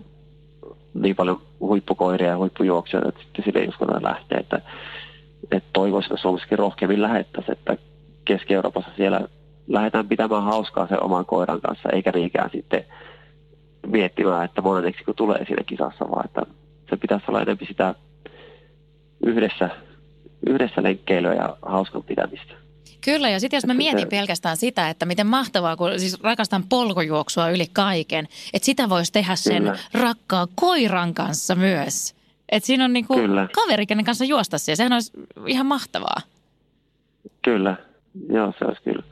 niin paljon huippukoiria ja huippujuoksijoita, että sitten sille ei uskota lähteä. Että, että toivoisin, että Suomessakin rohkeammin lähettäisiin, että Keski-Euroopassa siellä lähdetään pitämään hauskaa sen oman koiran kanssa, eikä niinkään sitten miettimään, että moneksi kun tulee siinä kisassa, vaan että se pitäisi olla enemmän sitä yhdessä, yhdessä lenkkeilyä ja hauskan pitämistä. Kyllä, ja sitten jos mä mietin pelkästään sitä, että miten mahtavaa, kun siis rakastan polkojuoksua yli kaiken, että sitä voisi tehdä sen Kyllä. rakkaan koiran kanssa myös. Että siinä on niinku kaveri, kenen kanssa juosta siellä. Sehän olisi ihan mahtavaa. Kyllä, joo se olisi kyllä.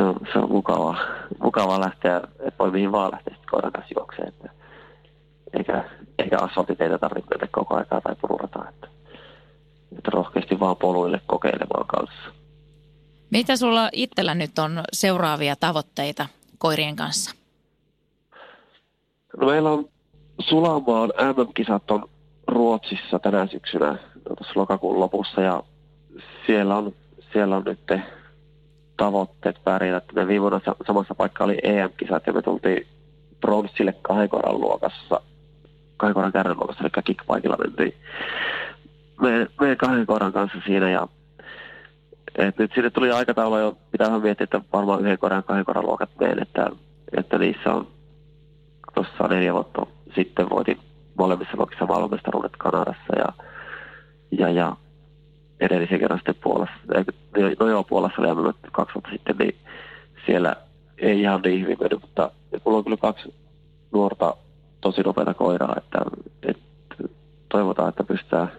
Se on, se on mukavaa, mukavaa lähteä, että voi mihin vaan lähteä sitten koiran kanssa juokseen. Että eikä, eikä asfaltiteitä tarvitse mennä koko aikaa tai pururata. Että, että rohkeasti vaan poluille kokeilemaan kanssa. Mitä sulla itsellä nyt on seuraavia tavoitteita koirien kanssa? No meillä on Sulamaan MM-kisat on Ruotsissa tänä syksynä tuossa lokakuun lopussa ja siellä on, siellä on nyt tavoitteet pärjätä. Me viime vuonna samassa paikkaa oli EM-kisat ja me tultiin bronssille kahden luokassa, kahden koran kärren luokassa, eli kickbikeilla mentiin meidän, meidän kahden koran kanssa siinä ja et nyt sinne tuli aikataulu jo, pitää miettiä, että varmaan yhden koran kahden koran luokat meen, että, että niissä on tuossa neljä vuotta sitten voitin molemmissa luokissa maailmanmestaruudet Kanadassa ja, ja, ja edellisen kerran sitten Puolassa, no joo, Puolassa oli kaksi vuotta sitten, niin siellä ei ihan niin hyvin mennyt, mutta mulla on kyllä kaksi nuorta tosi nopeita koiraa, että, että toivotaan, että pystytään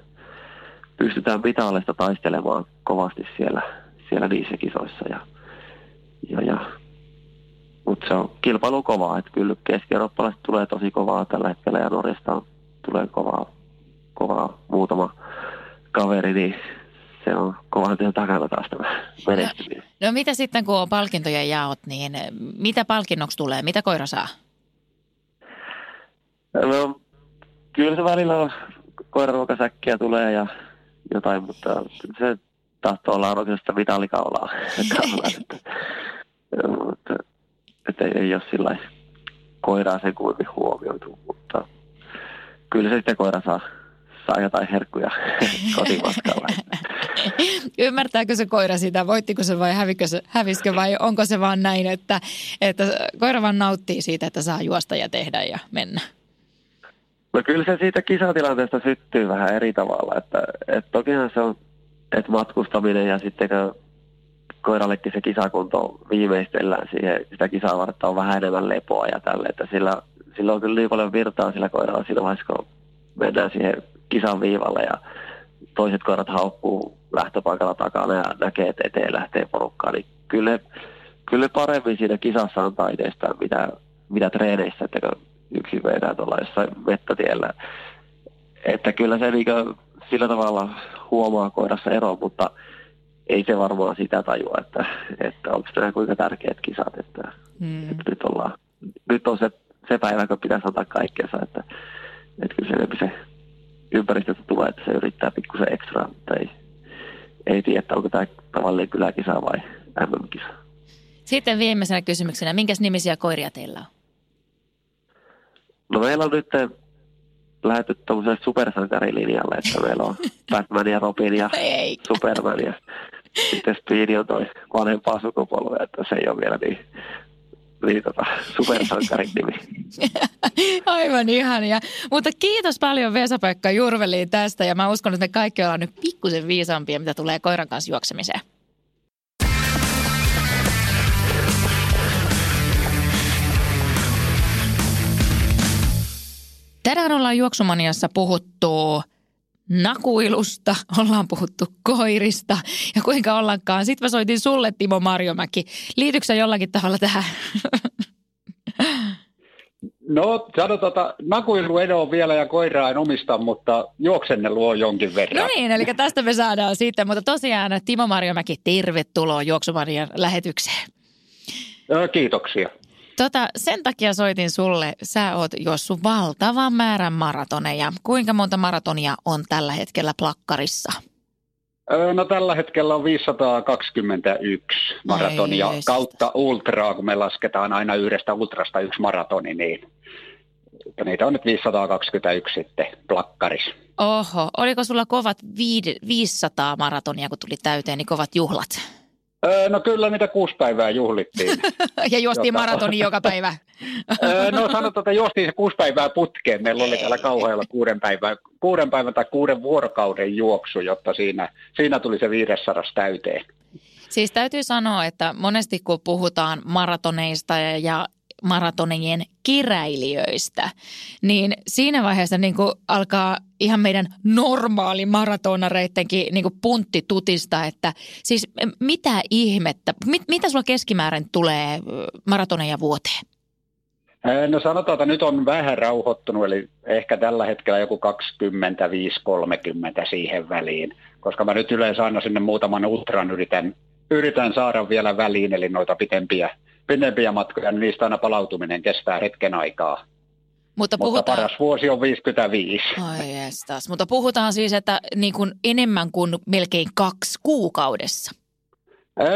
pystytään mitallista taistelemaan kovasti siellä, siellä niissä kisoissa. Ja, ja, ja. Mutta se on kilpailu kovaa, että kyllä keski-eurooppalaiset tulee tosi kovaa tällä hetkellä ja Norjasta tulee kovaa, kovaa muutama kaveri, niin se on kovan työn takana taas tämä menestyminen. No, no mitä sitten kun on palkintojen jaot, niin mitä palkinnoksi tulee? Mitä koira saa? No, kyllä se välillä on koiraruokasäkkiä tulee ja jotain, mutta se tahtoo olla oikeastaan vitalikaulaa. mutta, että ei, ei ole sillä koiraa sen kuinka huomioitu, mutta kyllä se sitten koira saa, saa jotain herkkuja kotimatkalla. Ymmärtääkö se koira sitä, voittiko se vai hävikö se, häviskö vai onko se vaan näin, että, että koira vaan nauttii siitä, että saa juosta ja tehdä ja mennä? No kyllä se siitä kisatilanteesta syttyy vähän eri tavalla. Että, että tokihan se on, että matkustaminen ja sitten koirallekin se kisakunto viimeistellään siihen, sitä kisaa varten on vähän enemmän lepoa ja tälle, että sillä, sillä on kyllä niin paljon virtaa sillä koiralla siinä vaiheessa, kun mennään siihen kisan viivalle ja toiset koirat haukkuu lähtöpaikalla takana ja näkee, että eteen lähtee porukkaan, niin kyllä, kyllä paremmin siinä kisassa on taiteesta, mitä, mitä treeneissä, että kun yksin vedään tuolla jossain mettätiellä. Että kyllä se niin sillä tavalla huomaa koirassa ero, mutta ei se varmaan sitä tajua, että, että onko nämä kuinka tärkeät kisat, että, mm. että nyt, ollaan, nyt on se, se päivä, kun pitäisi antaa kaikkeensa, että, että kyllä se, se ympäristöstä tulee, että se yrittää pikkusen ekstra, mutta ei, ei tiedä, että onko tämä tavallinen kyläkisa vai MM-kisa. Sitten viimeisenä kysymyksenä, minkäs nimisiä koiria teillä on? No meillä on nyt lähetty tuollaiselle supersankarilinjalle, että meillä on Batman ja Robin ja Eikä. Superman ja sitten Speedy on toi vanhempaa sukupolvea, että se ei ole vielä niin, niin tota, supersankarin nimi. Aivan ihania. Mutta kiitos paljon Vesa-Pekka Jurveliin tästä ja mä uskon, että me kaikki ollaan nyt pikkusen viisaampia, mitä tulee koiran kanssa juoksemiseen. Tänään ollaan juoksumaniassa puhuttu nakuilusta, ollaan puhuttu koirista ja kuinka ollakaan. Sitten mä soitin sulle Timo Marjomäki. Liityksä jollakin tavalla tähän? No sanotaan, että nakuilu en ole vielä ja koiraa en omista, mutta juoksenne luo jonkin verran. No niin, eli tästä me saadaan sitten, mutta tosiaan Timo Marjomäki, tervetuloa Juoksumanian lähetykseen. Kiitoksia. Tota, sen takia soitin sulle, sä oot jossu valtavan määrän maratoneja. Kuinka monta maratonia on tällä hetkellä plakkarissa? No tällä hetkellä on 521 maratonia Ei, kautta ultraa, kun me lasketaan aina yhdestä ultrasta yksi maratoni, niin niitä on nyt 521 sitten plakkarissa. Oho, oliko sulla kovat 500 maratonia, kun tuli täyteen, niin kovat juhlat? No kyllä niitä kuusi päivää juhlittiin. ja juostiin maratoni joka päivä. no sanotaan, että juostiin se kuusi päivää putkeen. Meillä oli täällä kauhealla kuuden päivän, kuuden päivän tai kuuden vuorokauden juoksu, jotta siinä, siinä tuli se 500 täyteen. Siis täytyy sanoa, että monesti kun puhutaan maratoneista ja maratonien kiräilijöistä, niin siinä vaiheessa niin kuin alkaa ihan meidän normaali maratonareittenkin niin kuin puntti tutista, että siis mitä ihmettä, mit, mitä sulla keskimäärin tulee maratoneja vuoteen? No sanotaan, että nyt on vähän rauhoittunut, eli ehkä tällä hetkellä joku 25-30 siihen väliin, koska mä nyt yleensä aina sinne muutaman ultran yritän, yritän saada vielä väliin, eli noita pitempiä – pidempiä matkoja, niin niistä aina palautuminen kestää hetken aikaa. Mutta, puhutaan... Mutta paras vuosi on 55. Ai jestas. Mutta puhutaan siis, että niin kuin enemmän kuin melkein kaksi kuukaudessa.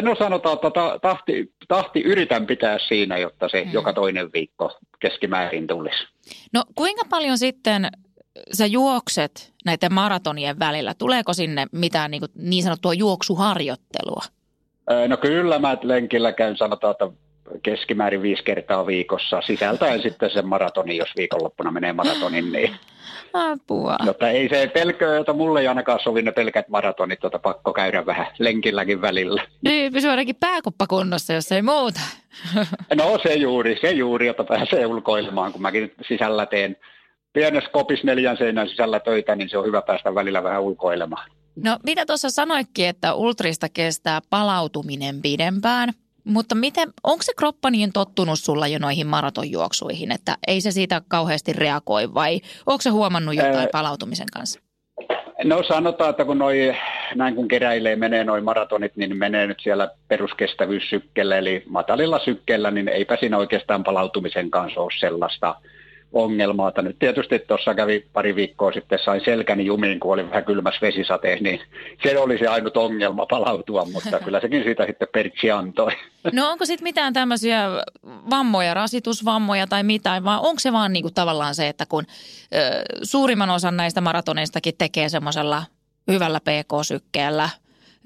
No sanotaan, että tahti, tahti yritän pitää siinä, jotta se hmm. joka toinen viikko keskimäärin tulisi. No kuinka paljon sitten sä juokset näiden maratonien välillä? Tuleeko sinne mitään niin, kuin niin sanottua juoksuharjoittelua? No kyllä mä lenkillä käyn, sanotaan, että keskimäärin viisi kertaa viikossa, sisältäen sitten sen maratonin, jos viikonloppuna menee maratonin, niin Apua. Mutta ei se pelkö, että mulle ei ainakaan sovi ne pelkät maratonit, tota pakko käydä vähän lenkilläkin välillä. Niin, pysyy ainakin pääkoppa kunnossa, jos ei muuta. No se juuri, se juuri, jota pääsee ulkoilemaan, kun mäkin sisällä teen pienessä kopis neljän seinän sisällä töitä, niin se on hyvä päästä välillä vähän ulkoilemaan. No mitä tuossa sanoitkin, että ultrista kestää palautuminen pidempään – mutta miten, onko se kroppa niin tottunut sulla jo noihin maratonjuoksuihin, että ei se siitä kauheasti reagoi vai onko se huomannut jotain Ää, palautumisen kanssa? No sanotaan, että kun noi, näin kun keräilee, menee noin maratonit, niin menee nyt siellä peruskestävyyssykkeellä, eli matalilla sykkeellä, niin eipä siinä oikeastaan palautumisen kanssa ole sellaista – ongelmaa. Nyt tietysti tuossa kävi pari viikkoa sitten, sain selkäni jumiin, kun oli vähän kylmässä vesisateessa, niin se oli se ainut ongelma palautua, mutta kyllä sekin siitä sitten pertsi antoi. No onko sitten mitään tämmöisiä vammoja, rasitusvammoja tai mitään, vai onko se vaan niinku tavallaan se, että kun ö, suurimman osan näistä maratoneistakin tekee semmoisella hyvällä PK-sykkeellä,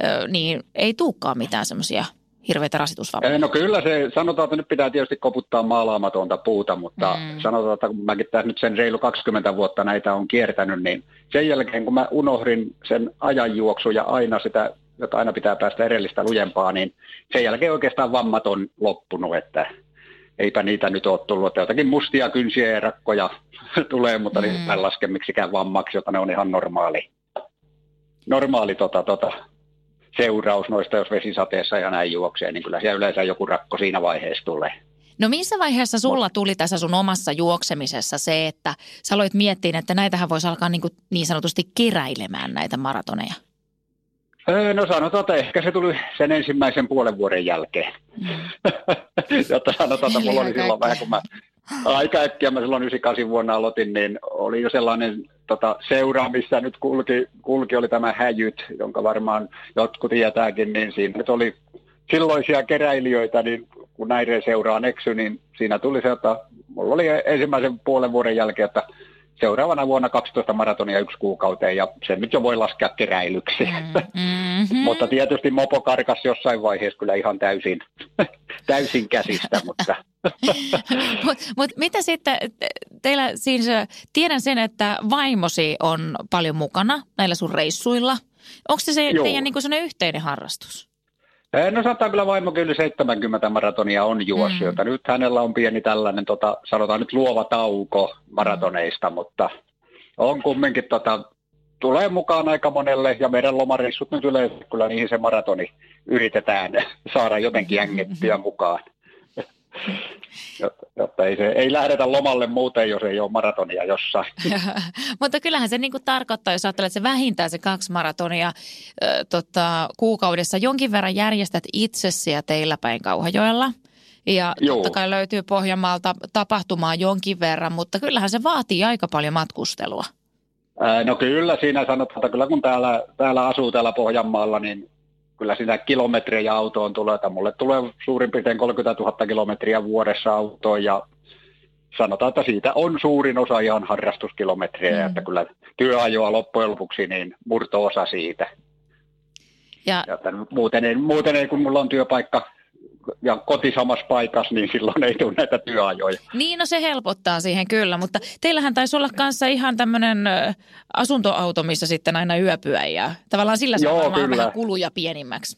ö, niin ei tulekaan mitään semmoisia – hirveitä rasitusvammoja? No kyllä se, sanotaan, että nyt pitää tietysti koputtaa maalaamatonta puuta, mutta mm. sanotaan, että kun mäkin tässä nyt sen reilu 20 vuotta näitä on kiertänyt, niin sen jälkeen kun mä unohdin sen ajanjuoksu ja aina sitä, jota aina pitää päästä edellistä lujempaa, niin sen jälkeen oikeastaan vammat on loppunut, että eipä niitä nyt ole tullut, että jotakin mustia kynsiä ja rakkoja tulee, mutta mm. niitä en laske miksikään vammaksi, jota ne on ihan normaali, normaali tota, tota, seuraus noista, jos vesisateessa ja näin juoksee, niin kyllä siellä yleensä joku rakko siinä vaiheessa tulee. No missä vaiheessa sulla tuli tässä sun omassa juoksemisessa se, että sä aloit miettiä, että näitähän voisi alkaa niin, kuin niin sanotusti keräilemään näitä maratoneja? No sanotaan, että ehkä se tuli sen ensimmäisen puolen vuoden jälkeen. Mm. Jotta sanotaan, että mulla oli silloin vähän, kun mä aika äkkiä mä silloin 98 vuonna aloitin, niin oli jo sellainen tota, seura, missä nyt kulki, kulki, oli tämä Häjyt, jonka varmaan jotkut tietääkin, niin siinä nyt oli silloisia keräilijöitä, niin kun näiden seuraan eksy, niin siinä tuli se, että mulla oli ensimmäisen puolen vuoden jälkeen, että seuraavana vuonna 12 maratonia yksi kuukauteen ja sen nyt jo voi laskea keräilyksi. Mm, mm-hmm. mutta tietysti mopo karkas jossain vaiheessa kyllä ihan täysin, täysin käsistä. mutta Mutta mut mitä sitten, teillä siis, tiedän sen, että vaimosi on paljon mukana näillä sun reissuilla. Onko se, se teidän niin yhteinen harrastus? No saattaa kyllä vaimo kyllä 70 maratonia on juossut, mm. jota nyt hänellä on pieni tällainen, tota, sanotaan nyt luova tauko maratoneista, mm. mutta on kumminkin tota, tulee mukaan aika monelle ja meidän lomareissut nyt yleensä kyllä niihin se maratoni yritetään saada jotenkin ängettyä mukaan. Jotta, ei, se, ei lähdetä lomalle muuten, jos ei ole maratonia jossain. Mutta kyllähän se niin kuin tarkoittaa, jos ajattelet, että se vähintään se kaksi maratonia äh, tota, kuukaudessa. Jonkin verran järjestät itsesi ja teillä päin Kauhajoella. Ja Joo. totta kai löytyy Pohjanmaalta tapahtumaa jonkin verran, mutta kyllähän se vaatii aika paljon matkustelua. No kyllä siinä sanotaan, että kyllä kun täällä, täällä asuu täällä Pohjanmaalla, niin kyllä siinä kilometrejä autoon tulee, että mulle tulee suurin piirtein 30 000 kilometriä vuodessa autoon ja sanotaan, että siitä on suurin osa ihan harrastuskilometriä, mm. että kyllä työajoa loppujen lopuksi niin murto-osa siitä. Ja, ja muuten, ei, muuten ei, kun mulla on työpaikka ja koti samassa paikassa, niin silloin ei tule näitä työajoja. Niin, no se helpottaa siihen kyllä, mutta teillähän taisi olla kanssa ihan tämmöinen asuntoauto, missä sitten aina yöpyä ja tavallaan sillä saa vähän kuluja pienimmäksi.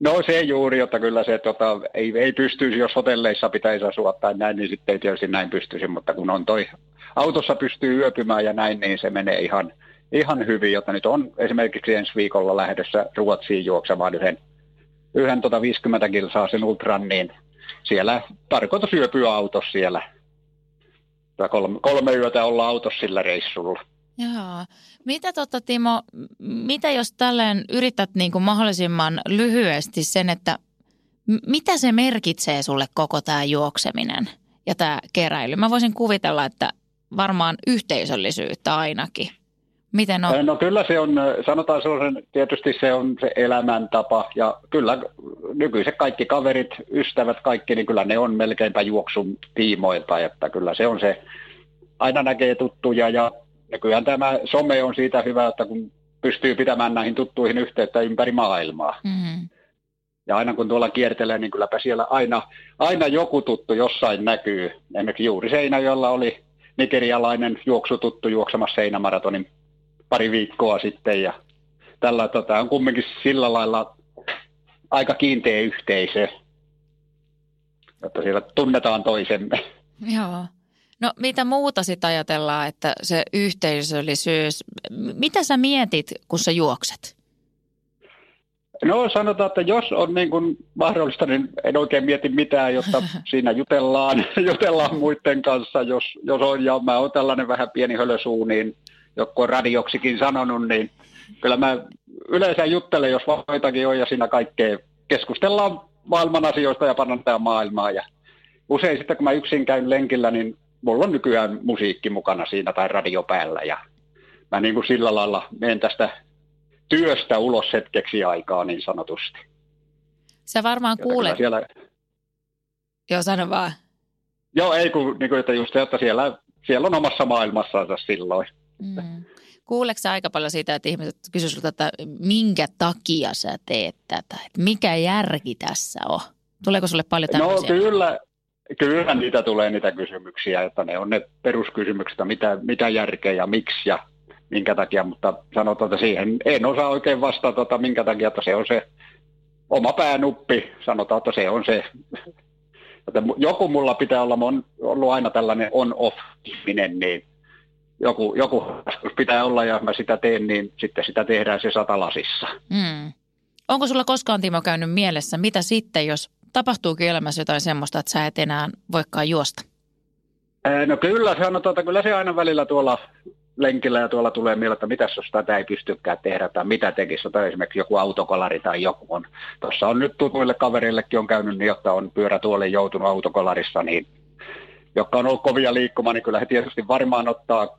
No se juuri, että kyllä se tota, ei, ei pystyisi, jos hotelleissa pitäisi asua tai näin, niin sitten ei tietysti näin pystyisi, mutta kun on toi autossa pystyy yöpymään ja näin, niin se menee ihan, ihan hyvin, jotta nyt on esimerkiksi ensi viikolla lähdössä Ruotsiin juoksemaan yhden yhden tota 50 kilsaa sen ultran, niin siellä tarkoitus yöpyä autossa siellä. Kolme, kolme yötä olla autossa sillä reissulla. Joo. Mitä totta Timo, mitä jos tälleen yrität niin kuin mahdollisimman lyhyesti sen, että mitä se merkitsee sulle koko tämä juokseminen ja tämä keräily? Mä voisin kuvitella, että varmaan yhteisöllisyyttä ainakin. Miten on? No kyllä se on, sanotaan sellaisen, tietysti se on se elämäntapa ja kyllä nykyiset kaikki kaverit, ystävät kaikki, niin kyllä ne on melkeinpä juoksun tiimoilta, että kyllä se on se, aina näkee tuttuja ja nykyään tämä some on siitä hyvä, että kun pystyy pitämään näihin tuttuihin yhteyttä ympäri maailmaa. Mm-hmm. Ja aina kun tuolla kiertelee, niin kylläpä siellä aina, aina joku tuttu jossain näkyy. Esimerkiksi juuri Seinäjoella oli nigerialainen juoksututtu juoksemassa Seinämaratonin pari viikkoa sitten ja tällä tota, on kumminkin sillä lailla aika kiinteä yhteisö, että siellä tunnetaan toisemme. Joo. No mitä muuta sitten ajatellaan, että se yhteisöllisyys, mitä sä mietit, kun sä juokset? No sanotaan, että jos on niin kuin mahdollista, niin en oikein mieti mitään, jotta siinä jutellaan, jutellaan muiden kanssa, jos, jos on. Ja mä oon tällainen vähän pieni hölösuu, niin joku on radioksikin sanonut, niin kyllä mä yleensä juttelen, jos joitakin on ja siinä kaikkea keskustellaan maailman asioista ja parantaa maailmaa. Ja usein sitten kun mä yksin käyn lenkillä, niin mulla on nykyään musiikki mukana siinä tai radio päällä ja mä niin kuin sillä lailla menen tästä työstä ulos hetkeksi aikaa niin sanotusti. Sä varmaan kuulet. Siellä... Joo, sano vaan. Joo, ei kun, niin kuin, että just että siellä, siellä on omassa maailmassansa silloin. Mm. Kuuleeko aika paljon siitä, että ihmiset kysyvät sinulta, että minkä takia sä teet tätä? Että mikä järki tässä on? Tuleeko sulle paljon no, tämmöisiä? No kyllä, kyllä niitä tulee niitä kysymyksiä, että ne on ne peruskysymykset, mitä, mitä järkeä ja miksi ja minkä takia, mutta sanotaan, että siihen en osaa oikein vastata, että minkä takia, että se on se oma päänuppi, sanotaan, että se on se, että joku mulla pitää olla, on ollut aina tällainen on-off-ihminen, niin joku, joku pitää olla ja mä sitä teen, niin sitten sitä tehdään se satalasissa. Mm. Onko sulla koskaan Timo käynyt mielessä, mitä sitten, jos tapahtuukin elämässä jotain semmoista, että sä et enää voikaan juosta? No kyllä, sanotaan, että kyllä se aina välillä tuolla lenkillä ja tuolla tulee mieleen, että mitäs jos tätä ei pystykään tehdä tai mitä tekisi, tai esimerkiksi joku autokolari tai joku on. Tuossa on nyt tutuille kavereillekin on käynyt niin, että on pyörätuoli joutunut autokolarissa, niin jotka on ollut kovia liikkumaan, niin kyllä he tietysti varmaan ottaa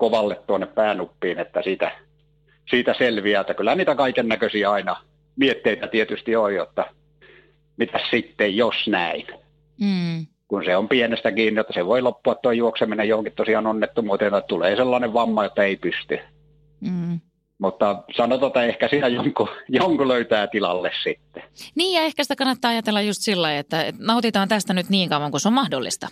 kovalle tuonne päänuppiin, että siitä, siitä selviää, että kyllä niitä kaiken näköisiä aina mietteitä tietysti on, jotta mitä sitten jos näin. Mm. Kun se on pienestä kiinni, että se voi loppua tuo juokseminen johonkin tosiaan onnettomuuteen, että tulee sellainen vamma, että ei pysty. Mm. Mutta sanotaan, että ehkä siinä jonkun, jonkun löytää tilalle sitten. Niin ja ehkä sitä kannattaa ajatella just sillä että nautitaan tästä nyt niin kauan kuin se on mahdollista.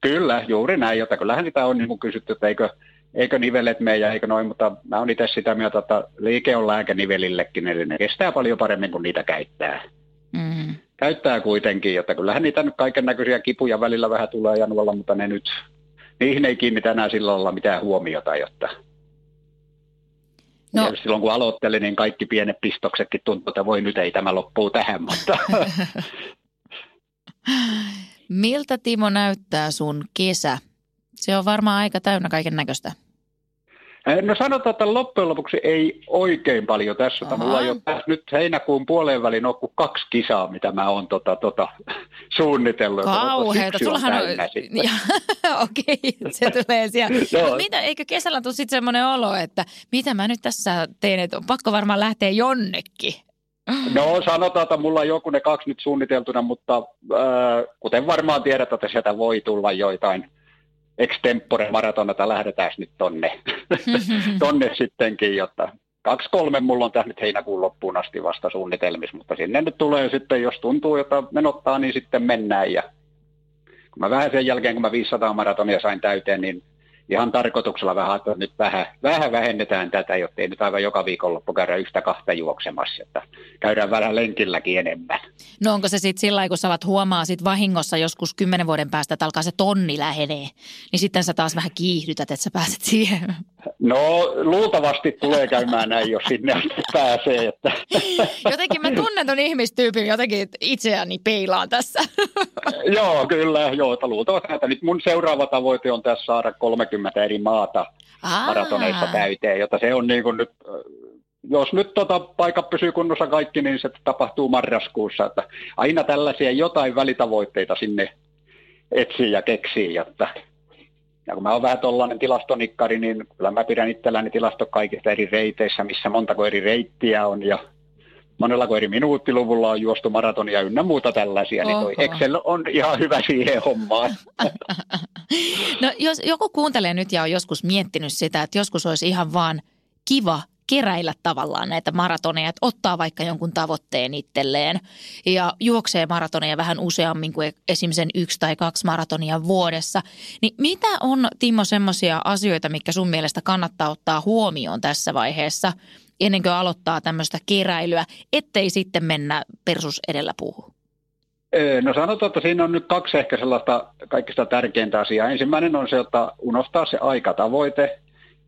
Kyllä, juuri näin, jota kyllähän sitä on niin kysytty, että eikö eikö nivelet mene ja eikö noin, mutta mä oon itse sitä mieltä, että liike on lääke nivelillekin, eli ne kestää paljon paremmin kuin niitä käyttää. Mm. Käyttää kuitenkin, jotta kyllähän niitä nyt kaiken näköisiä kipuja välillä vähän tulee ja nuolla, mutta ne nyt, niihin ei kiinnitä enää sillä lailla mitään huomiota, jotta No. silloin kun aloittelin, niin kaikki pienet pistoksetkin tuntui, että voi nyt ei tämä loppuu tähän, mutta Miltä Timo näyttää sun kesä? Se on varmaan aika täynnä kaiken näköistä. No sanotaan, että loppujen lopuksi ei oikein paljon tässä. Aha. Mulla on jo nyt heinäkuun puoleen välin on kaksi kisaa, mitä mä oon tota, tota, suunnitellut. Kauheeta. Sullahan on... Okei, okay, se tulee siellä. no. mitä, eikö kesällä tule sitten semmoinen olo, että mitä mä nyt tässä teen, että on pakko varmaan lähteä jonnekin? No sanotaan, että mulla on joku ne kaksi nyt suunniteltuna, mutta äh, kuten varmaan tiedät, että sieltä voi tulla joitain extempore maratonata lähdetään nyt tonne, tonne sittenkin, jotta kaksi kolme mulla on tässä nyt heinäkuun loppuun asti vasta suunnitelmissa, mutta sinne nyt tulee sitten, jos tuntuu, että menottaa, niin sitten mennään. Ja kun mä vähän sen jälkeen, kun mä 500 maratonia sain täyteen, niin ihan tarkoituksella vähän, että nyt vähän, vähän vähennetään tätä, jotta ei nyt aivan joka viikonloppu käydä yhtä kahta juoksemassa, että käydään vähän lenkilläkin enemmän. No onko se sitten sillä kun sä alat huomaa sit vahingossa joskus kymmenen vuoden päästä, että alkaa se tonni lähenee, niin sitten sä taas vähän kiihdytät, että sä pääset siihen? No luultavasti tulee käymään näin, jos sinne pääsee. Että. Jotenkin mä tunnen ton ihmistyypin, jotenkin itseäni peilaan tässä. joo, kyllä, joo, luultavasti. Että nyt mun seuraava tavoite on tässä saada 30 eri maata Aa. maratoneissa täyteen, jota se on niin kuin nyt jos nyt tota paikka pysyy kunnossa kaikki, niin se tapahtuu marraskuussa. Että aina tällaisia jotain välitavoitteita sinne etsii ja keksii. Että ja kun mä oon vähän tollainen tilastonikkari, niin kyllä mä pidän itselläni tilasto kaikista eri reiteissä, missä montako eri reittiä on ja monella eri minuuttiluvulla on juostu maratonia ynnä muuta tällaisia, Oho. niin toi Excel on ihan hyvä siihen hommaan. no jos joku kuuntelee nyt ja on joskus miettinyt sitä, että joskus olisi ihan vaan kiva keräillä tavallaan näitä maratoneja, että ottaa vaikka jonkun tavoitteen itselleen ja juoksee maratoneja vähän useammin kuin esim. sen yksi tai kaksi maratonia vuodessa. Niin mitä on Timo semmoisia asioita, mikä sun mielestä kannattaa ottaa huomioon tässä vaiheessa ennen kuin aloittaa tämmöistä keräilyä, ettei sitten mennä persus edellä puuhun? No sanotaan, että siinä on nyt kaksi ehkä sellaista kaikista tärkeintä asiaa. Ensimmäinen on se, että unohtaa se aikatavoite,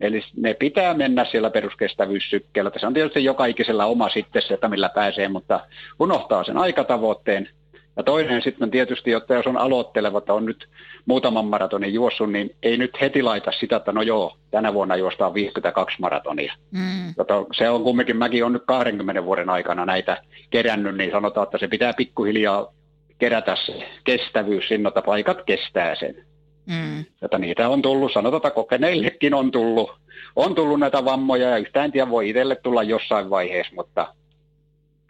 Eli ne pitää mennä siellä peruskestävyyssykkeellä. Tässä on tietysti joka ikisellä oma sitten se, että millä pääsee, mutta unohtaa sen aikatavoitteen. Ja toinen sitten tietysti, että jos on aloitteleva, että on nyt muutaman maratonin juossut, niin ei nyt heti laita sitä, että no joo, tänä vuonna juostaan 52 maratonia. Mm. Jota se on kumminkin, mäkin on nyt 20 vuoden aikana näitä kerännyt, niin sanotaan, että se pitää pikkuhiljaa kerätä se kestävyys sinne, että paikat kestää sen. Mm. Että niitä on tullut, sanotaan, että kokeneillekin on tullut, on tullut näitä vammoja ja yhtään tiedä voi itselle tulla jossain vaiheessa, mutta,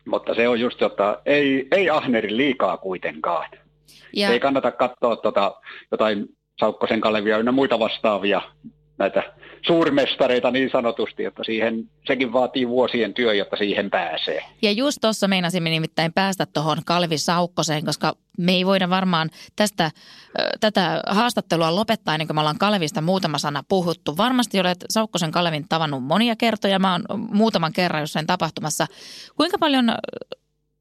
mutta se on just, että ei, ei ahneri liikaa kuitenkaan. Ja. Ei kannata katsoa tota, jotain Saukkosen Kalevia ynnä muita vastaavia näitä suurmestareita niin sanotusti, että siihen, sekin vaatii vuosien työ, jotta siihen pääsee. Ja just tuossa meinasimme nimittäin päästä tuohon Kalvi Saukkoseen, koska me ei voida varmaan tästä, tätä haastattelua lopettaa ennen kuin me ollaan Kalevista muutama sana puhuttu. Varmasti olet Saukkosen Kalevin tavannut monia kertoja, mä oon muutaman kerran jossain tapahtumassa. Kuinka paljon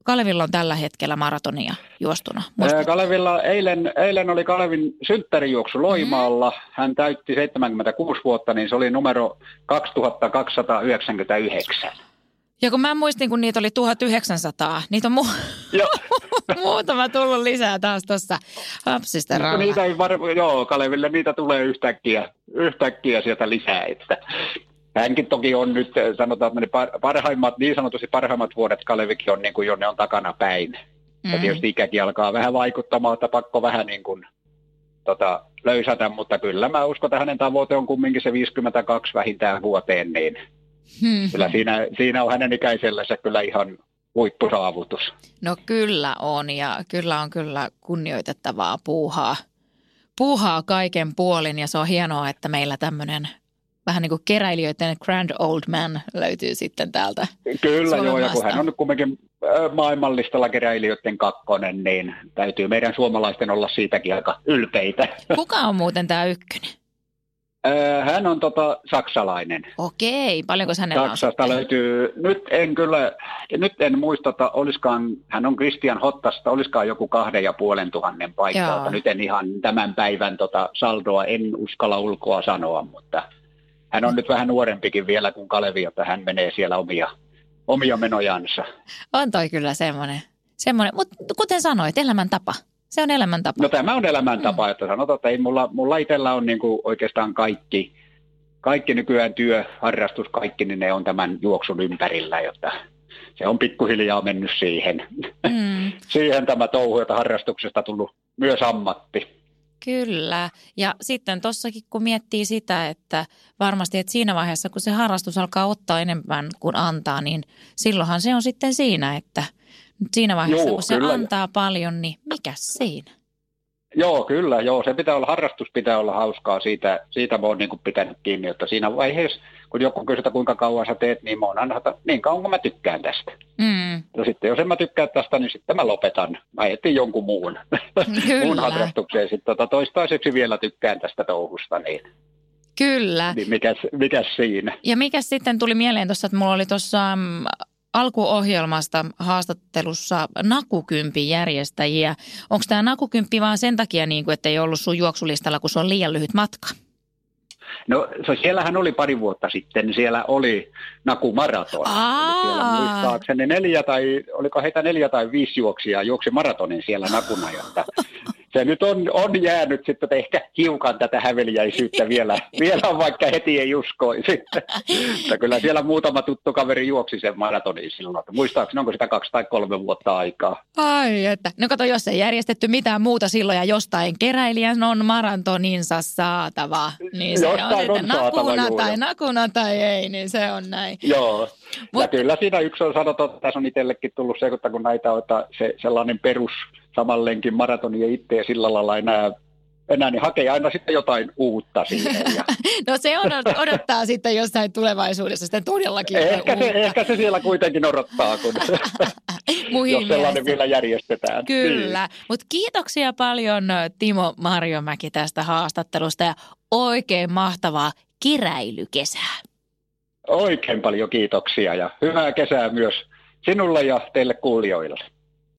Kalevilla on tällä hetkellä maratonia juostuna? Muistatko? Kalevilla eilen, eilen oli Kalevin synttärijuoksu Loimaalla. Mm. Hän täytti 76 vuotta, niin se oli numero 2299. Ja kun mä muistin, kun niitä oli 1900, niitä on mu- muutama tullut lisää taas tuossa hapsista no, niitä ei var- Joo, Kaleville niitä tulee yhtäkkiä, yhtäkkiä sieltä lisää. Että hänkin toki on nyt, eh, sanotaan, että ne parhaimmat, niin sanotusti parhaimmat vuodet Kalevikin on niin kuin jo ne on takana päin. Mm. Ja tietysti ikäkin alkaa vähän vaikuttamaan, että pakko vähän niin kuin, tota, löysätä, mutta kyllä mä uskon, että hänen tavoite on kumminkin se 52 vähintään vuoteen, niin hmm. kyllä siinä, siinä on hänen ikäisellänsä kyllä ihan huippusaavutus. No kyllä on ja kyllä on kyllä kunnioitettavaa puuhaa, puuhaa kaiken puolin ja se on hienoa, että meillä tämmöinen vähän niin kuin keräilijöiden grand old man löytyy sitten täältä Kyllä Suomen joo, ja kun hän on nyt kumminkin maailmanlistalla keräilijöiden kakkonen, niin täytyy meidän suomalaisten olla siitäkin aika ylpeitä. Kuka on muuten tämä ykkönen? Hän on tota, saksalainen. Okei, paljonko hänellä Saksasta on löytyy, nyt en kyllä, nyt en muista, että oliskaan, hän on Christian Hottasta, oliskaan joku kahden ja puolen tuhannen paikkaa. Nyt en ihan tämän päivän tota, saldoa, en uskalla ulkoa sanoa, mutta hän on nyt vähän nuorempikin vielä kuin Kalevi, että hän menee siellä omia, omia menojansa. On toi kyllä semmoinen. semmoinen. Mutta kuten sanoit, elämäntapa. Se on elämäntapa. No tämä on elämäntapa, mm. että sanotaan, että ei mulla, mulla itsellä on niin kuin oikeastaan kaikki, kaikki nykyään työ, harrastus, kaikki, niin ne on tämän juoksun ympärillä, jotta se on pikkuhiljaa mennyt siihen. Mm. siihen tämä touhu, jota harrastuksesta tullut myös ammatti. Kyllä. Ja sitten tuossakin, kun miettii sitä, että varmasti, että siinä vaiheessa, kun se harrastus alkaa ottaa enemmän kuin antaa, niin silloinhan se on sitten siinä, että siinä vaiheessa, Joo, kun kyllä. se antaa paljon, niin mikä siinä? Joo, kyllä. Joo, se pitää olla, harrastus pitää olla hauskaa. Siitä, siitä mä oon niin pitänyt kiinni, että siinä vaiheessa, kun joku kysyy, kuinka kauan sä teet, niin mä oon aina, niin kauan kun mä tykkään tästä. Mm. Ja sitten jos en mä tykkää tästä, niin sitten mä lopetan. Mä etsin jonkun muun, muun harrastukseen. Sitten tota, toistaiseksi vielä tykkään tästä touhusta, niin Kyllä. Niin mikäs, mikäs siinä? Ja mikä sitten tuli mieleen tuossa, että mulla oli tuossa mm, alkuohjelmasta haastattelussa nakukympin järjestäjiä. Onko tämä nakukymppi vaan sen takia, niin kuin, että ei ollut sun juoksulistalla, kun se on liian lyhyt matka? No siellähän oli pari vuotta sitten, siellä oli Naku-maraton. Siellä muistaakseni neljä tai, oliko heitä neljä tai viisi juoksia juoksi maratonin siellä Nakuna. se nyt on, on jäänyt sitten ehkä hiukan tätä häveliäisyyttä vielä, vielä vaikka heti ei uskoisi. Mutta kyllä siellä muutama tuttu kaveri juoksi sen maratonin silloin. Muistaakseni onko sitä kaksi tai kolme vuotta aikaa. Ai että. No kato, jos ei järjestetty mitään muuta silloin ja jostain keräilijän on maratoninsa saatava, niin se jostain on, on saatava, nakuna juu, tai nakuna tai ei, niin se on näin. Joo. Mut... Ja kyllä siinä yksi on sanottu, että tässä on itsellekin tullut se, että kun näitä on, että se sellainen perus samallenkin maratonia itse ja sillä lailla enää enää, niin hakee aina sitten jotain uutta siihen. Ja... no se on, odottaa sitten jossain tulevaisuudessa sitten todellakin ehkä se, ehkä se siellä kuitenkin odottaa, kun jos sellainen vielä järjestetään. Kyllä, niin. mutta kiitoksia paljon Timo Marjomäki tästä haastattelusta ja oikein mahtavaa kiräilykesää. Oikein paljon kiitoksia ja hyvää kesää myös sinulle ja teille kuulijoille.